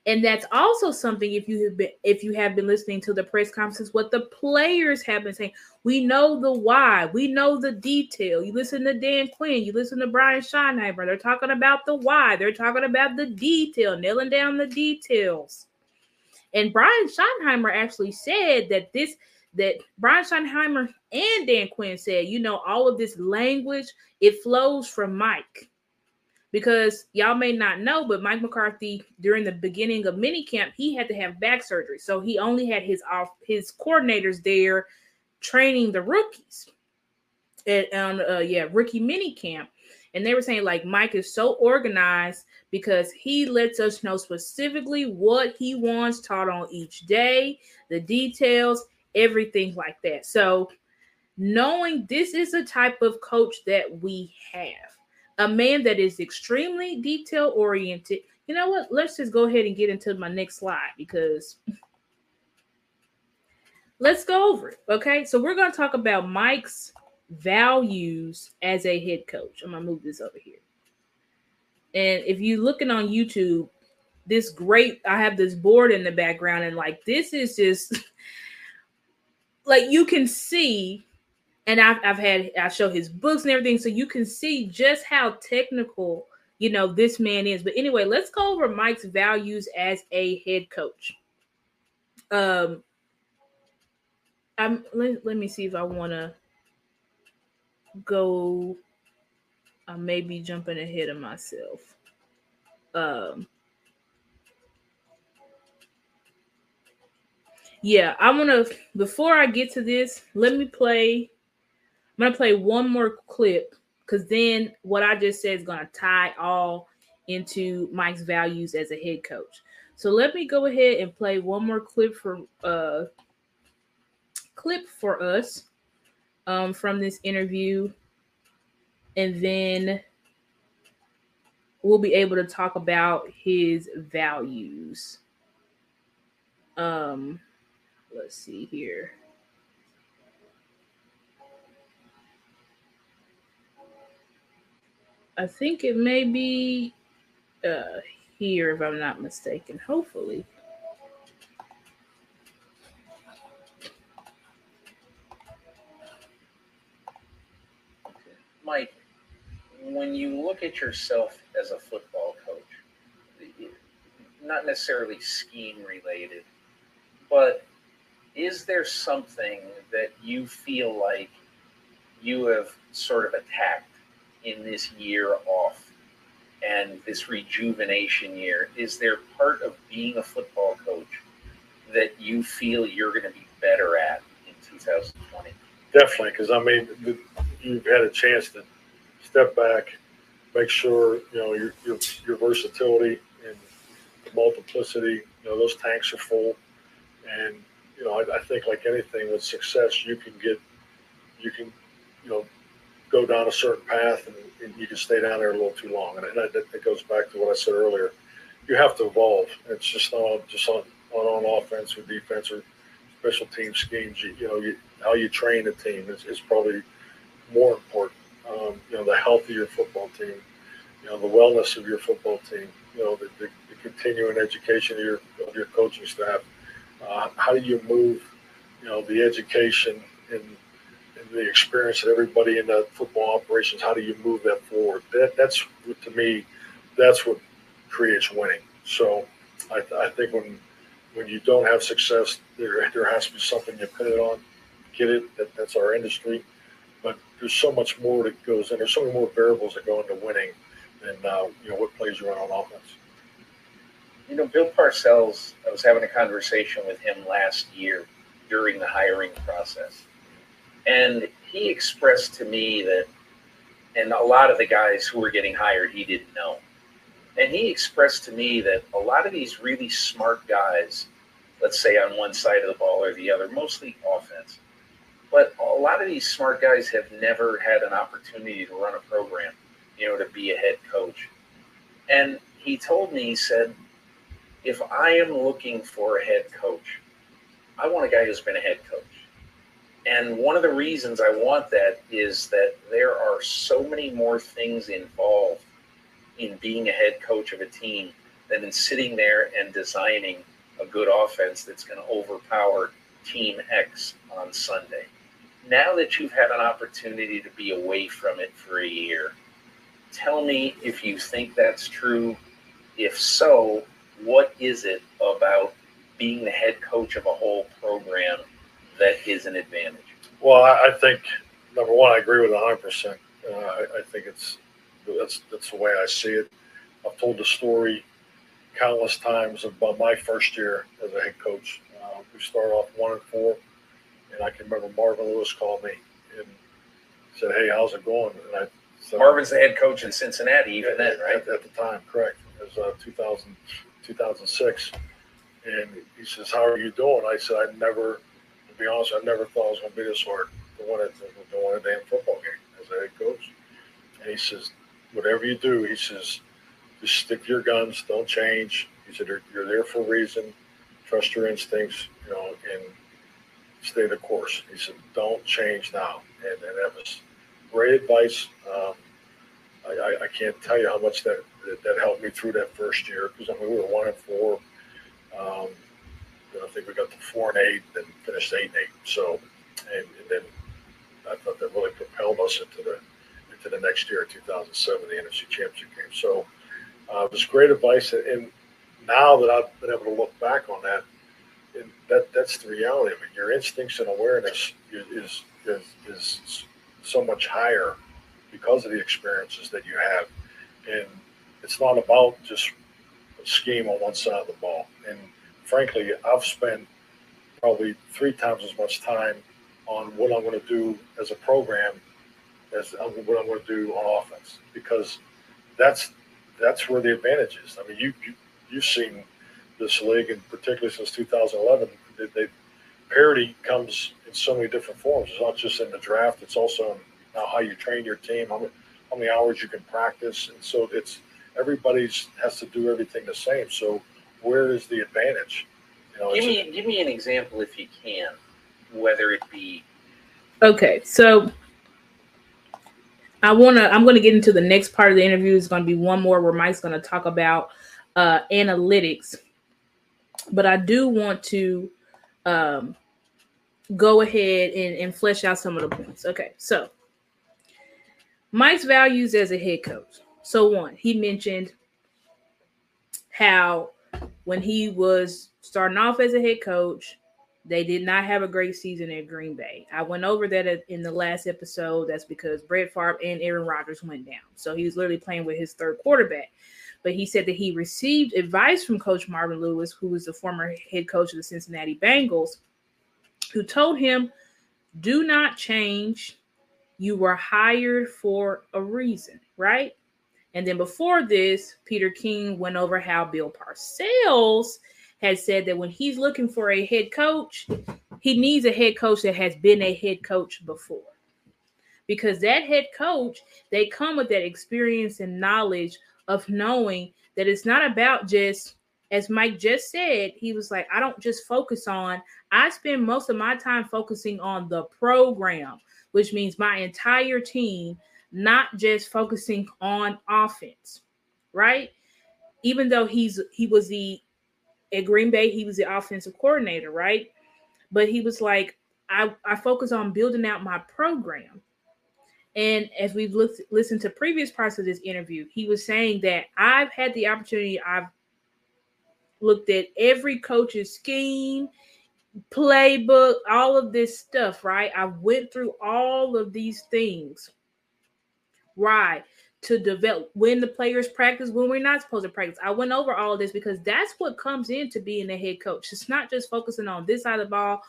And that's also something if you have been if you have been listening to the press conferences, what the players have been saying. We know the why, we know the detail. You listen to Dan Quinn, you listen to Brian Schottenheimer, they're talking about the why, they're talking about the detail, nailing down the details. And Brian Schottenheimer actually said that this that Brian Schottenheimer and Dan Quinn said, you know, all of this language, it flows from Mike. Because y'all may not know, but Mike McCarthy during the beginning of minicamp, he had to have back surgery, so he only had his off his coordinators there training the rookies. At um, uh, yeah rookie minicamp, and they were saying like Mike is so organized because he lets us know specifically what he wants taught on each day, the details, everything like that. So knowing this is the type of coach that we have a man that is extremely detail oriented. You know what? Let's just go ahead and get into my next slide because let's go over it. Okay. So we're going to talk about Mike's values as a head coach. I'm going to move this over here. And if you're looking on YouTube, this great, I have this board in the background, and like this is just [laughs] like you can see and I've, I've had I show his books and everything, so you can see just how technical you know this man is. But anyway, let's go over Mike's values as a head coach. Um, I'm let, let me see if I want to go. I may be jumping ahead of myself. Um, yeah, I want to. Before I get to this, let me play I'm gonna play one more clip because then what I just said is gonna tie all into Mike's values as a head coach. So let me go ahead and play one more clip for uh clip for us um from this interview and then we'll be able to talk about his values. Um let's see here. I think it may be uh, here, if I'm not mistaken. Hopefully. Mike, when you look at yourself as a football coach, not necessarily scheme related, but is there something that you feel like you have sort of attacked in this year off and this rejuvenation year, is there part of being a football coach that you feel you're going to be better at in 2020? Definitely, because I mean, you've had a chance to step back, make sure you know your your, your versatility and multiplicity. You know those tanks are full, and you know I, I think like anything with success, you can get you can you know go down a certain path and, and you can stay down there a little too long. And that, that goes back to what I said earlier. You have to evolve. It's just not just on, on, on offense or defense or special team schemes. You, you know, you, how you train a team is, is probably more important. Um, you know, the health of your football team, you know, the wellness of your football team, you know, the, the, the continuing education of your, of your coaching staff. Uh, how do you move, you know, the education and and the experience of everybody in the football operations. How do you move that forward? That that's what to me, that's what creates winning. So I, I think when when you don't have success, there there has to be something you put it on. Get it? That, that's our industry. There's so much more that goes in. There's so many more variables that go into winning than uh, you know what plays you run on offense. You know, Bill Parcells. I was having a conversation with him last year during the hiring process and he expressed to me that, and a lot of the guys who were getting hired, he didn't know. And he expressed to me that a lot of these really smart guys, let's say on one side of the ball or the other, mostly offense, but a lot of these smart guys have never had an opportunity to run a program, you know, to be a head coach. And he told me, he said, if I am looking for a head coach, I want a guy who's been a head coach. And one of the reasons I want that is that there are so many more things involved in being a head coach of a team than in sitting there and designing a good offense that's going to overpower Team X on Sunday. Now that you've had an opportunity to be away from it for a year, tell me if you think that's true. If so, what is it about being the head coach of a whole program that is an advantage? Well, I, think number one, I agree with 100. Uh, percent I, I think it's that's that's the way I see it. I've told the story countless times about my first year as a head coach. Uh, we started off one and four, and I can remember Marvin Lewis called me and said, "Hey, how's it going?" And I said, Marvin's the head coach in Cincinnati, even then, right? At, at the time, correct. It was uh, 2000, 2006. And he says, "How are you doing?" I said, "I never, to be honest, I never thought I was going to be this hard to win a, to win a damn football game as a head coach." And he says, "Whatever you do," he says, "just stick to your guns. Don't change." He said, "You're, you're there for a reason. Trust your instincts, you know, and stay the course." He said, "Don't change now," and, and that was great advice. Um, I, I, can't tell you how much that, that, that helped me through that first year because I mean we were one and four. Um, I think we got to four and eight, then finished eight and eight. So, and, and then I thought that really propelled us into the into the next year, 2007, the NFC Championship game. So, uh, it was great advice. And now that I've been able to look back on that, and that that's the reality. I mean, your instincts and awareness is is, is so much higher because of the experiences that you have. And it's not about just a scheme on one side of the ball. And frankly, I've spent probably three times as much time on what I'm going to do as a program as what I'm going to do on offense because that's that's where the advantage is. I mean, you, you you've seen this league, and particularly since 2011, they, they parity comes in so many different forms. It's not just in the draft; it's also in now how you train your team, how many, how many hours you can practice, and so it's everybody's has to do everything the same. So where is the advantage? You know, give me give me an example if you can, whether it be. Okay, so I wanna I'm gonna get into the next part of the interview. It's gonna be one more where Mike's gonna talk about uh, analytics, but I do want to um, go ahead and, and flesh out some of the points. Okay, so Mike's values as a head coach. So, one, he mentioned how when he was starting off as a head coach, they did not have a great season at Green Bay. I went over that in the last episode. That's because Brett Favre and Aaron Rodgers went down. So he was literally playing with his third quarterback. But he said that he received advice from Coach Marvin Lewis, who was the former head coach of the Cincinnati Bengals, who told him, Do not change you were hired for a reason, right? And then before this, Peter King went over how Bill Parcells had said that when he's looking for a head coach, he needs a head coach that has been a head coach before. Because that head coach, they come with that experience and knowledge of knowing that it's not about just, as Mike just said, he was like, I don't just focus on, I spend most of my time focusing on the program which means my entire team, not just focusing on offense, right? Even though he's he was the at Green Bay, he was the offensive coordinator, right? But he was like, I, I focus on building out my program. And as we've looked, listened to previous parts of this interview, he was saying that I've had the opportunity, I've looked at every coach's scheme playbook, all of this stuff, right? I went through all of these things, right? To develop when the players practice, when we're not supposed to practice. I went over all this because that's what comes into being a head coach. It's not just focusing on this side of the ball,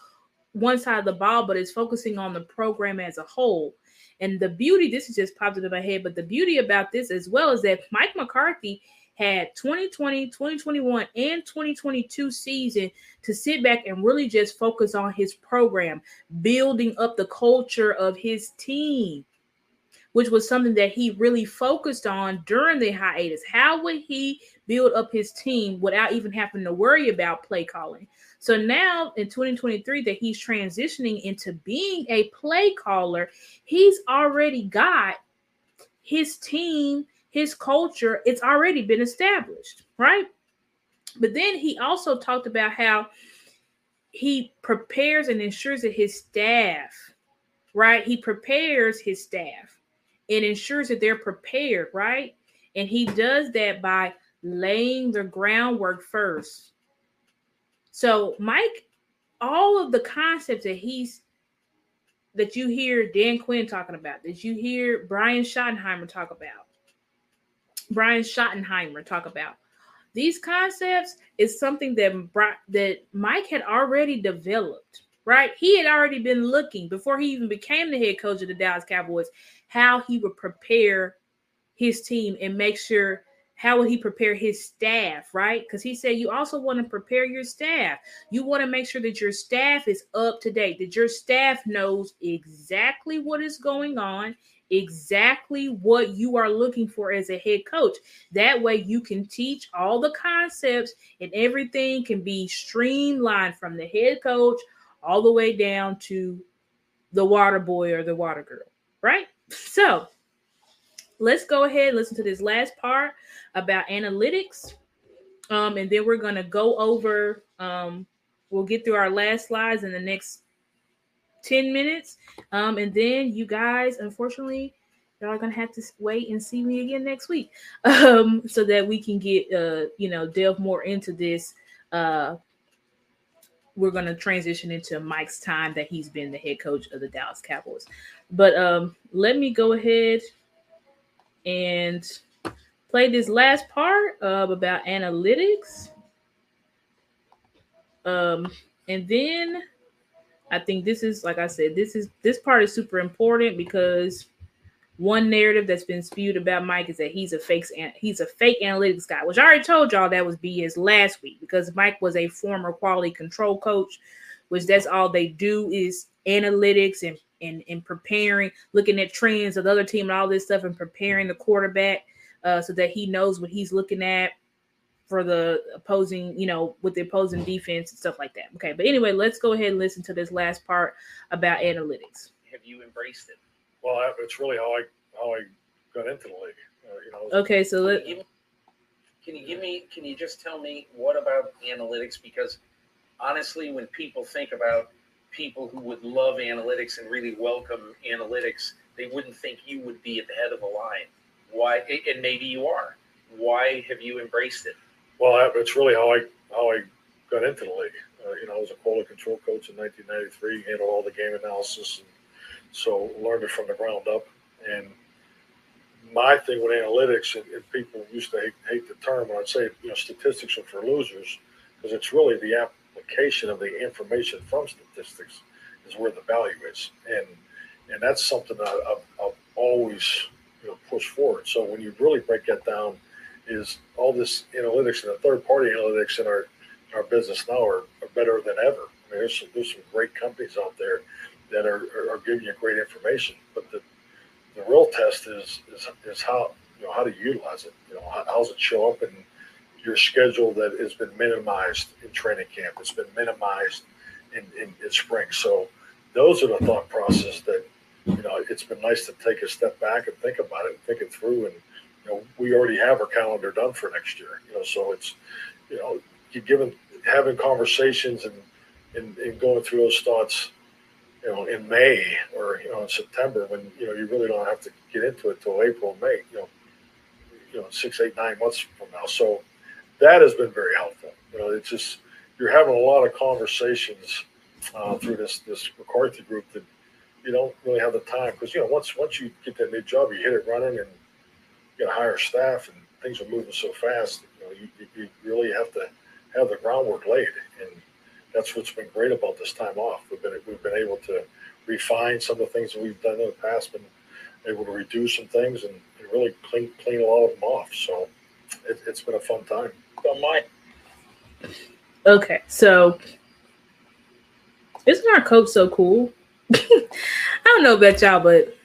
one side of the ball, but it's focusing on the program as a whole. And the beauty, this is just popped into my head, but the beauty about this as well is that Mike McCarthy had 2020, 2021, and 2022 season to sit back and really just focus on his program, building up the culture of his team, which was something that he really focused on during the hiatus. How would he build up his team without even having to worry about play calling? So now in 2023, that he's transitioning into being a play caller, he's already got his team his culture, it's already been established, right? But then he also talked about how he prepares and ensures that his staff, right? He prepares his staff and ensures that they're prepared, right? And he does that by laying the groundwork first. So, Mike, all of the concepts that he's that you hear Dan Quinn talking about, that you hear Brian Schottenheimer talk about, Brian Schottenheimer talk about, these concepts is something that that Mike had already developed, right? He had already been looking before he even became the head coach of the Dallas Cowboys how he would prepare his team and make sure how will he prepare his staff, right? Because he said you also want to prepare your staff. You want to make sure that your staff is up to date, that your staff knows exactly what is going on, exactly what you are looking for as a head coach. That way, you can teach all the concepts and everything can be streamlined from the head coach all the way down to the water boy or the water girl, right? So, let's go ahead and listen to this last part about analytics. Um, and then we're going to go over, um, we'll get through our last slides in the next 10 minutes. Um, and then you guys, unfortunately, y'all are gonna have to wait and see me again next week. [laughs] Um, so that we can get uh, you know, delve more into this. Uh we're gonna transition into Mike's time that he's been the head coach of the Dallas Cowboys. But um let me go ahead and play this last part of about analytics. Um, and then I think this is like I said, this is this part is super important because one narrative that's been spewed about Mike is that he's a fake he's a fake analytics guy, which I already told y'all that was BS last week because Mike was a former quality control coach, which that's all they do is analytics and and, and preparing, looking at trends of the other team and all this stuff and preparing the quarterback uh, so that he knows what he's looking at for the opposing, you know, with the opposing defense and stuff like that. Okay, but anyway, let's go ahead and listen to this last part about analytics. Have you embraced it? Well, it's really how I how I got into the league. Uh, you know. Okay, so let. Can you, can you give me? Can you just tell me what about analytics? Because honestly, when people think about people who would love analytics and really welcome analytics, they wouldn't think you would be at the head of the line. Why? And maybe you are. Why have you embraced it? Well, it's really how I how I got into the league. Uh, you know, I was a quality control coach in 1993, handled all the game analysis, and so learned it from the ground up. And my thing with analytics, and, and people used to hate, hate, the term, I'd say, you know, statistics are for losers, because it's really the application of the information from statistics is where the value is, and and that's something that I've, I've always you know pushed forward. So when you really break that down is all this analytics and the third party analytics in our our business now are, are better than ever. I mean, there's some, there's some great companies out there that are, are, are giving you great information, but the the real test is is, is how you know how to utilize it. You know, how, how's it show up in your schedule that has been minimized in training camp? It's been minimized in, in, in spring. So those are the thought process that you know it's been nice to take a step back and think about it, and think it through, and you know, we already have our calendar done for next year. You know, so it's, you know, you given having conversations and, and, and going through those thoughts, you know, in May or you know in September when you know you really don't have to get into it till April, May. You know, you know, six, eight, nine months from now. So that has been very helpful. You know, it's just you're having a lot of conversations uh, through this this McCarthy group that you don't really have the time because you know once once you get that new job, you hit it running and you got to hire staff and things are moving so fast. You know, you, you really have to have the groundwork laid, and that's what's been great about this time off. We've been we've been able to refine some of the things that we've done in the past, been able to reduce some things and, and really clean clean a lot of them off. So it, has been a fun time. So Mike. Okay, so isn't our coach so cool? [laughs] I don't know about y'all, but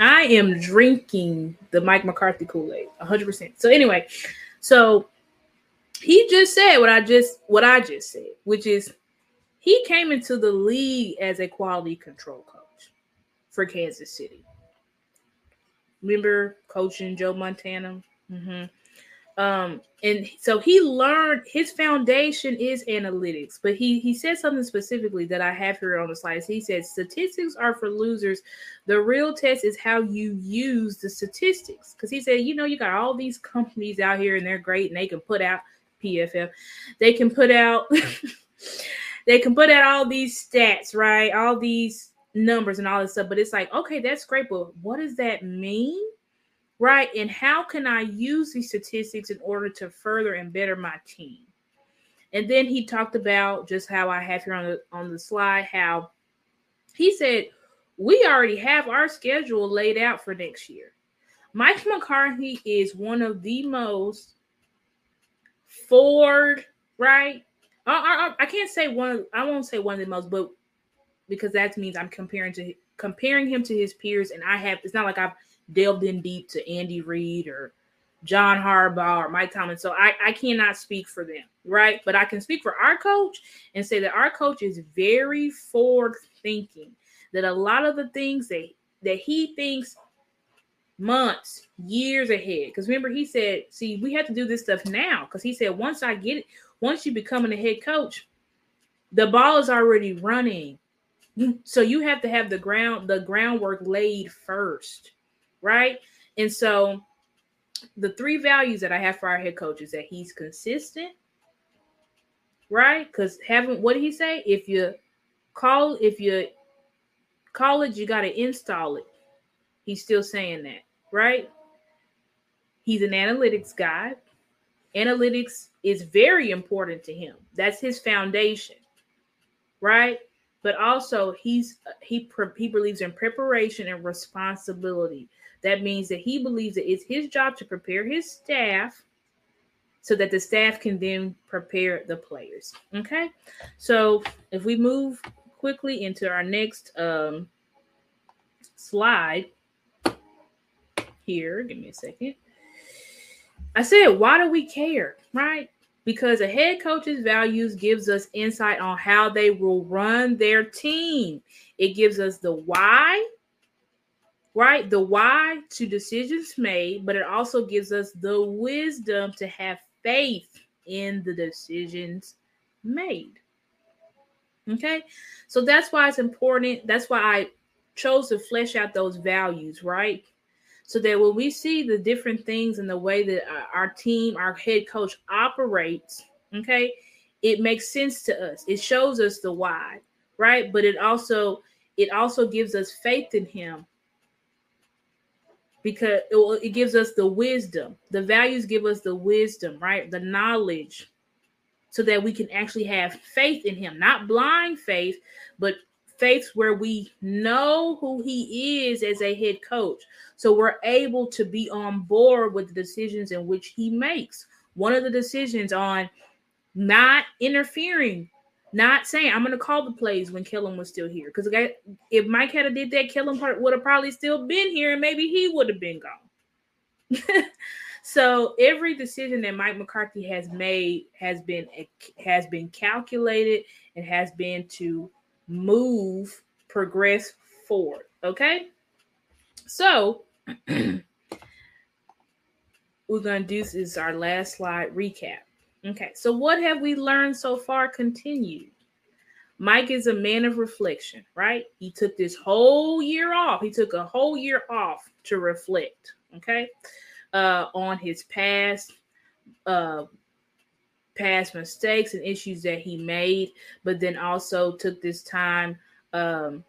I am drinking the Mike McCarthy Kool Aid, 100. percent So anyway, so he just said what I just what I just said, which is he came into the league as a quality control coach for Kansas City. Remember coaching Joe Montana? Mm-hmm. Um, and so he learned his foundation is analytics, but he he said something specifically that I have here on the slides. He said statistics are for losers. The real test is how you use the statistics. Because he said, you know, you got all these companies out here and they're great and they can put out PFF, they can put out [laughs] they can put out all these stats, right? All these numbers and all this stuff. But it's like, okay, that's great, but what does that mean? Right? And how can I use these statistics in order to further and better my team? And then he talked about just how I have here on the on the slide how he said we already have our schedule laid out for next year. Mike McCarthy is one of the most forward, right? I, I, I can't say one. I won't say one of the most, but because that means I'm comparing to comparing him to his peers, and I have. It's not like I've delved in deep to Andy Reid or John Harbaugh or Mike Tomlin. So I, I cannot speak for them, right? But I can speak for our coach and say that our coach is very forward thinking. That a lot of the things that that he thinks months, years ahead. Because remember, he said, see, we have to do this stuff now. Because he said, once I get it, once you becoming a head coach, the ball is already running. So you have to have the ground, the groundwork laid first right? And so the three values that I have for our head coach is that he's consistent, right? Because having what did he say? If you call, if you call it, you got to install it. He's still saying that, right? He's an analytics guy. Analytics is very important to him. That's his foundation, right? But also, he's he he believes in preparation and responsibility. That means that he believes that it's his job to prepare his staff so that the staff can then prepare the players. Okay. So if we move quickly into our next um, slide here, give me a second. I said, why do we care? Right? Because a head coach's values gives us insight on how they will run their team. It gives us the why, right? The why to decisions made, but it also gives us the wisdom to have faith in the decisions made. Okay, so that's why it's important. That's why I chose to flesh out those values, right? So that when we see the different things and the way that uh, our team, our head coach operates, okay, it makes sense to us. It shows us the why, right? But it also it also gives us faith in him because it, it gives us the wisdom. The values give us the wisdom, right? The knowledge so that we can actually have faith in him, not blind faith, but faith where we know who he is as a head coach. So we're able to be on board with the decisions in which he makes. One of the decisions on not interfering not saying I'm going to call the plays when Kellen was still here because if Mike had did that, Kellen would have probably still been here and maybe he would have been gone. [laughs] so every decision that Mike McCarthy has made has been has been calculated and has been to move, progress forward. Okay, so [clears throat] we're gonna do this is our last slide recap. Okay, so what have we learned so far? Continued. Mike is a man of reflection, right? He took this whole year off. He took a whole year off to reflect, okay, uh, on his past, uh, past mistakes and issues that he made, but then also took this time. Um,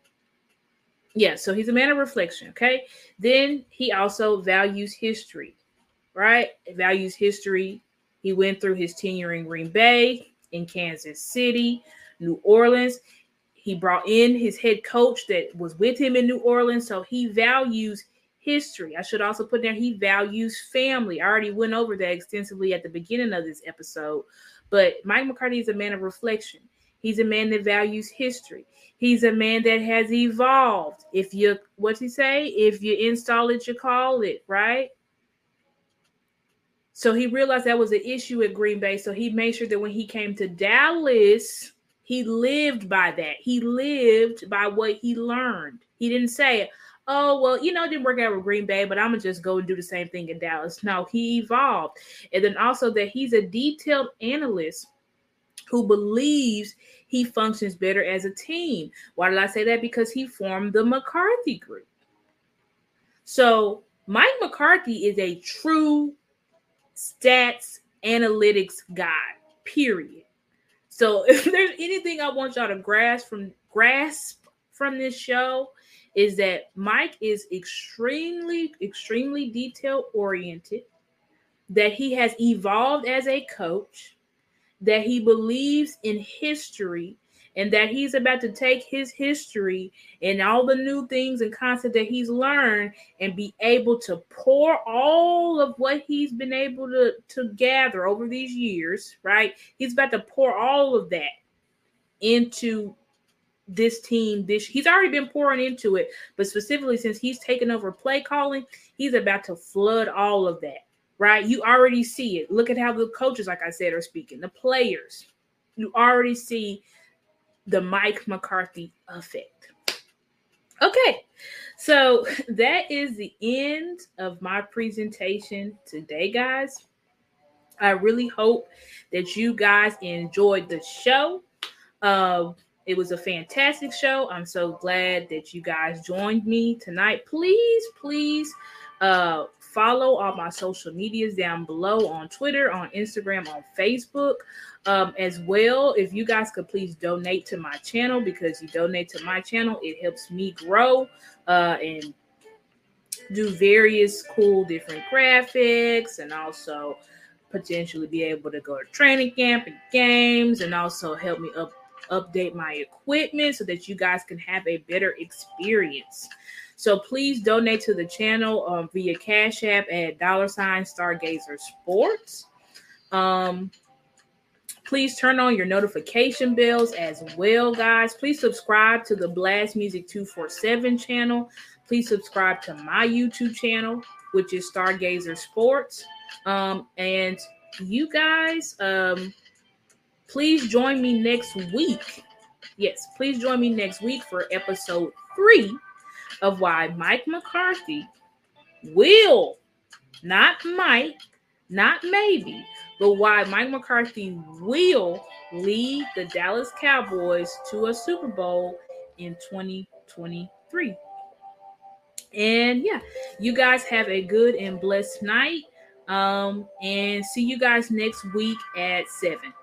yeah, so he's a man of reflection, okay. Then he also values history, right? Values history he went through his tenure in Green Bay, in Kansas City, New Orleans. He brought in his head coach that was with him in New Orleans. So he values history. I should also put there he values family. I already went over that extensively at the beginning of this episode. But Mike McCarthy is a man of reflection. He's a man that values history. He's a man that has evolved. If you what's he say? If you install it, you call it, right? So he realized that was an issue at Green Bay. So he made sure that when he came to Dallas, he lived by that. He lived by what he learned. He didn't say, oh well, you know, it didn't work out with Green Bay, but I'm gonna just go and do the same thing in Dallas. No, he evolved, and then also that he's a detailed analyst who believes he functions better as a team. Why did I say that? Because he formed the McCarthy group. So Mike McCarthy is a true stats analytics guy, period. So [laughs] if there's anything I want y'all to grasp from grasp from this show is that Mike is extremely, extremely detail oriented, that he has evolved as a coach, that he believes in history and that he's about to take his history and all the new things and concepts that he's learned and be able to pour all of what he's been able to, to gather over these years, right? He's about to pour all of that into this team this he's already been pouring into it but specifically since he's taken over play calling he's about to flood all of that right? You already see it. Look at how the coaches like i said are speaking the players. You already see the Mike McCarthy effect. Okay, so [laughs] that is the end of my presentation today, guys. I really hope that you guys enjoyed the show. Uh, it was a fantastic show. I'm so glad that you guys joined me tonight. Please, please uh, follow all my social medias down below on Twitter, on Instagram, on Facebook. Um, as well, if you guys could please donate to my channel because you donate to my channel, it helps me grow uh, and do various cool different graphics and also potentially be able to go to training camp and games and also help me up update my equipment so that you guys can have a better experience. So please donate to the channel um, via Cash App at dollar sign Stargazer Sports. Um, please turn on your notification bells as well, guys. Please subscribe to the Blast Music 247 channel. Please subscribe to my YouTube channel, which is Stargazer Sports. Um, and you guys, um, please join me next week. Yes, please join me next week for episode three of why Mike McCarthy will, not Mike, not maybe, but why Mike McCarthy will lead the Dallas Cowboys to a Super Bowl in 2023. And yeah, you guys have a good and blessed night. Um, and see you guys next week at seven.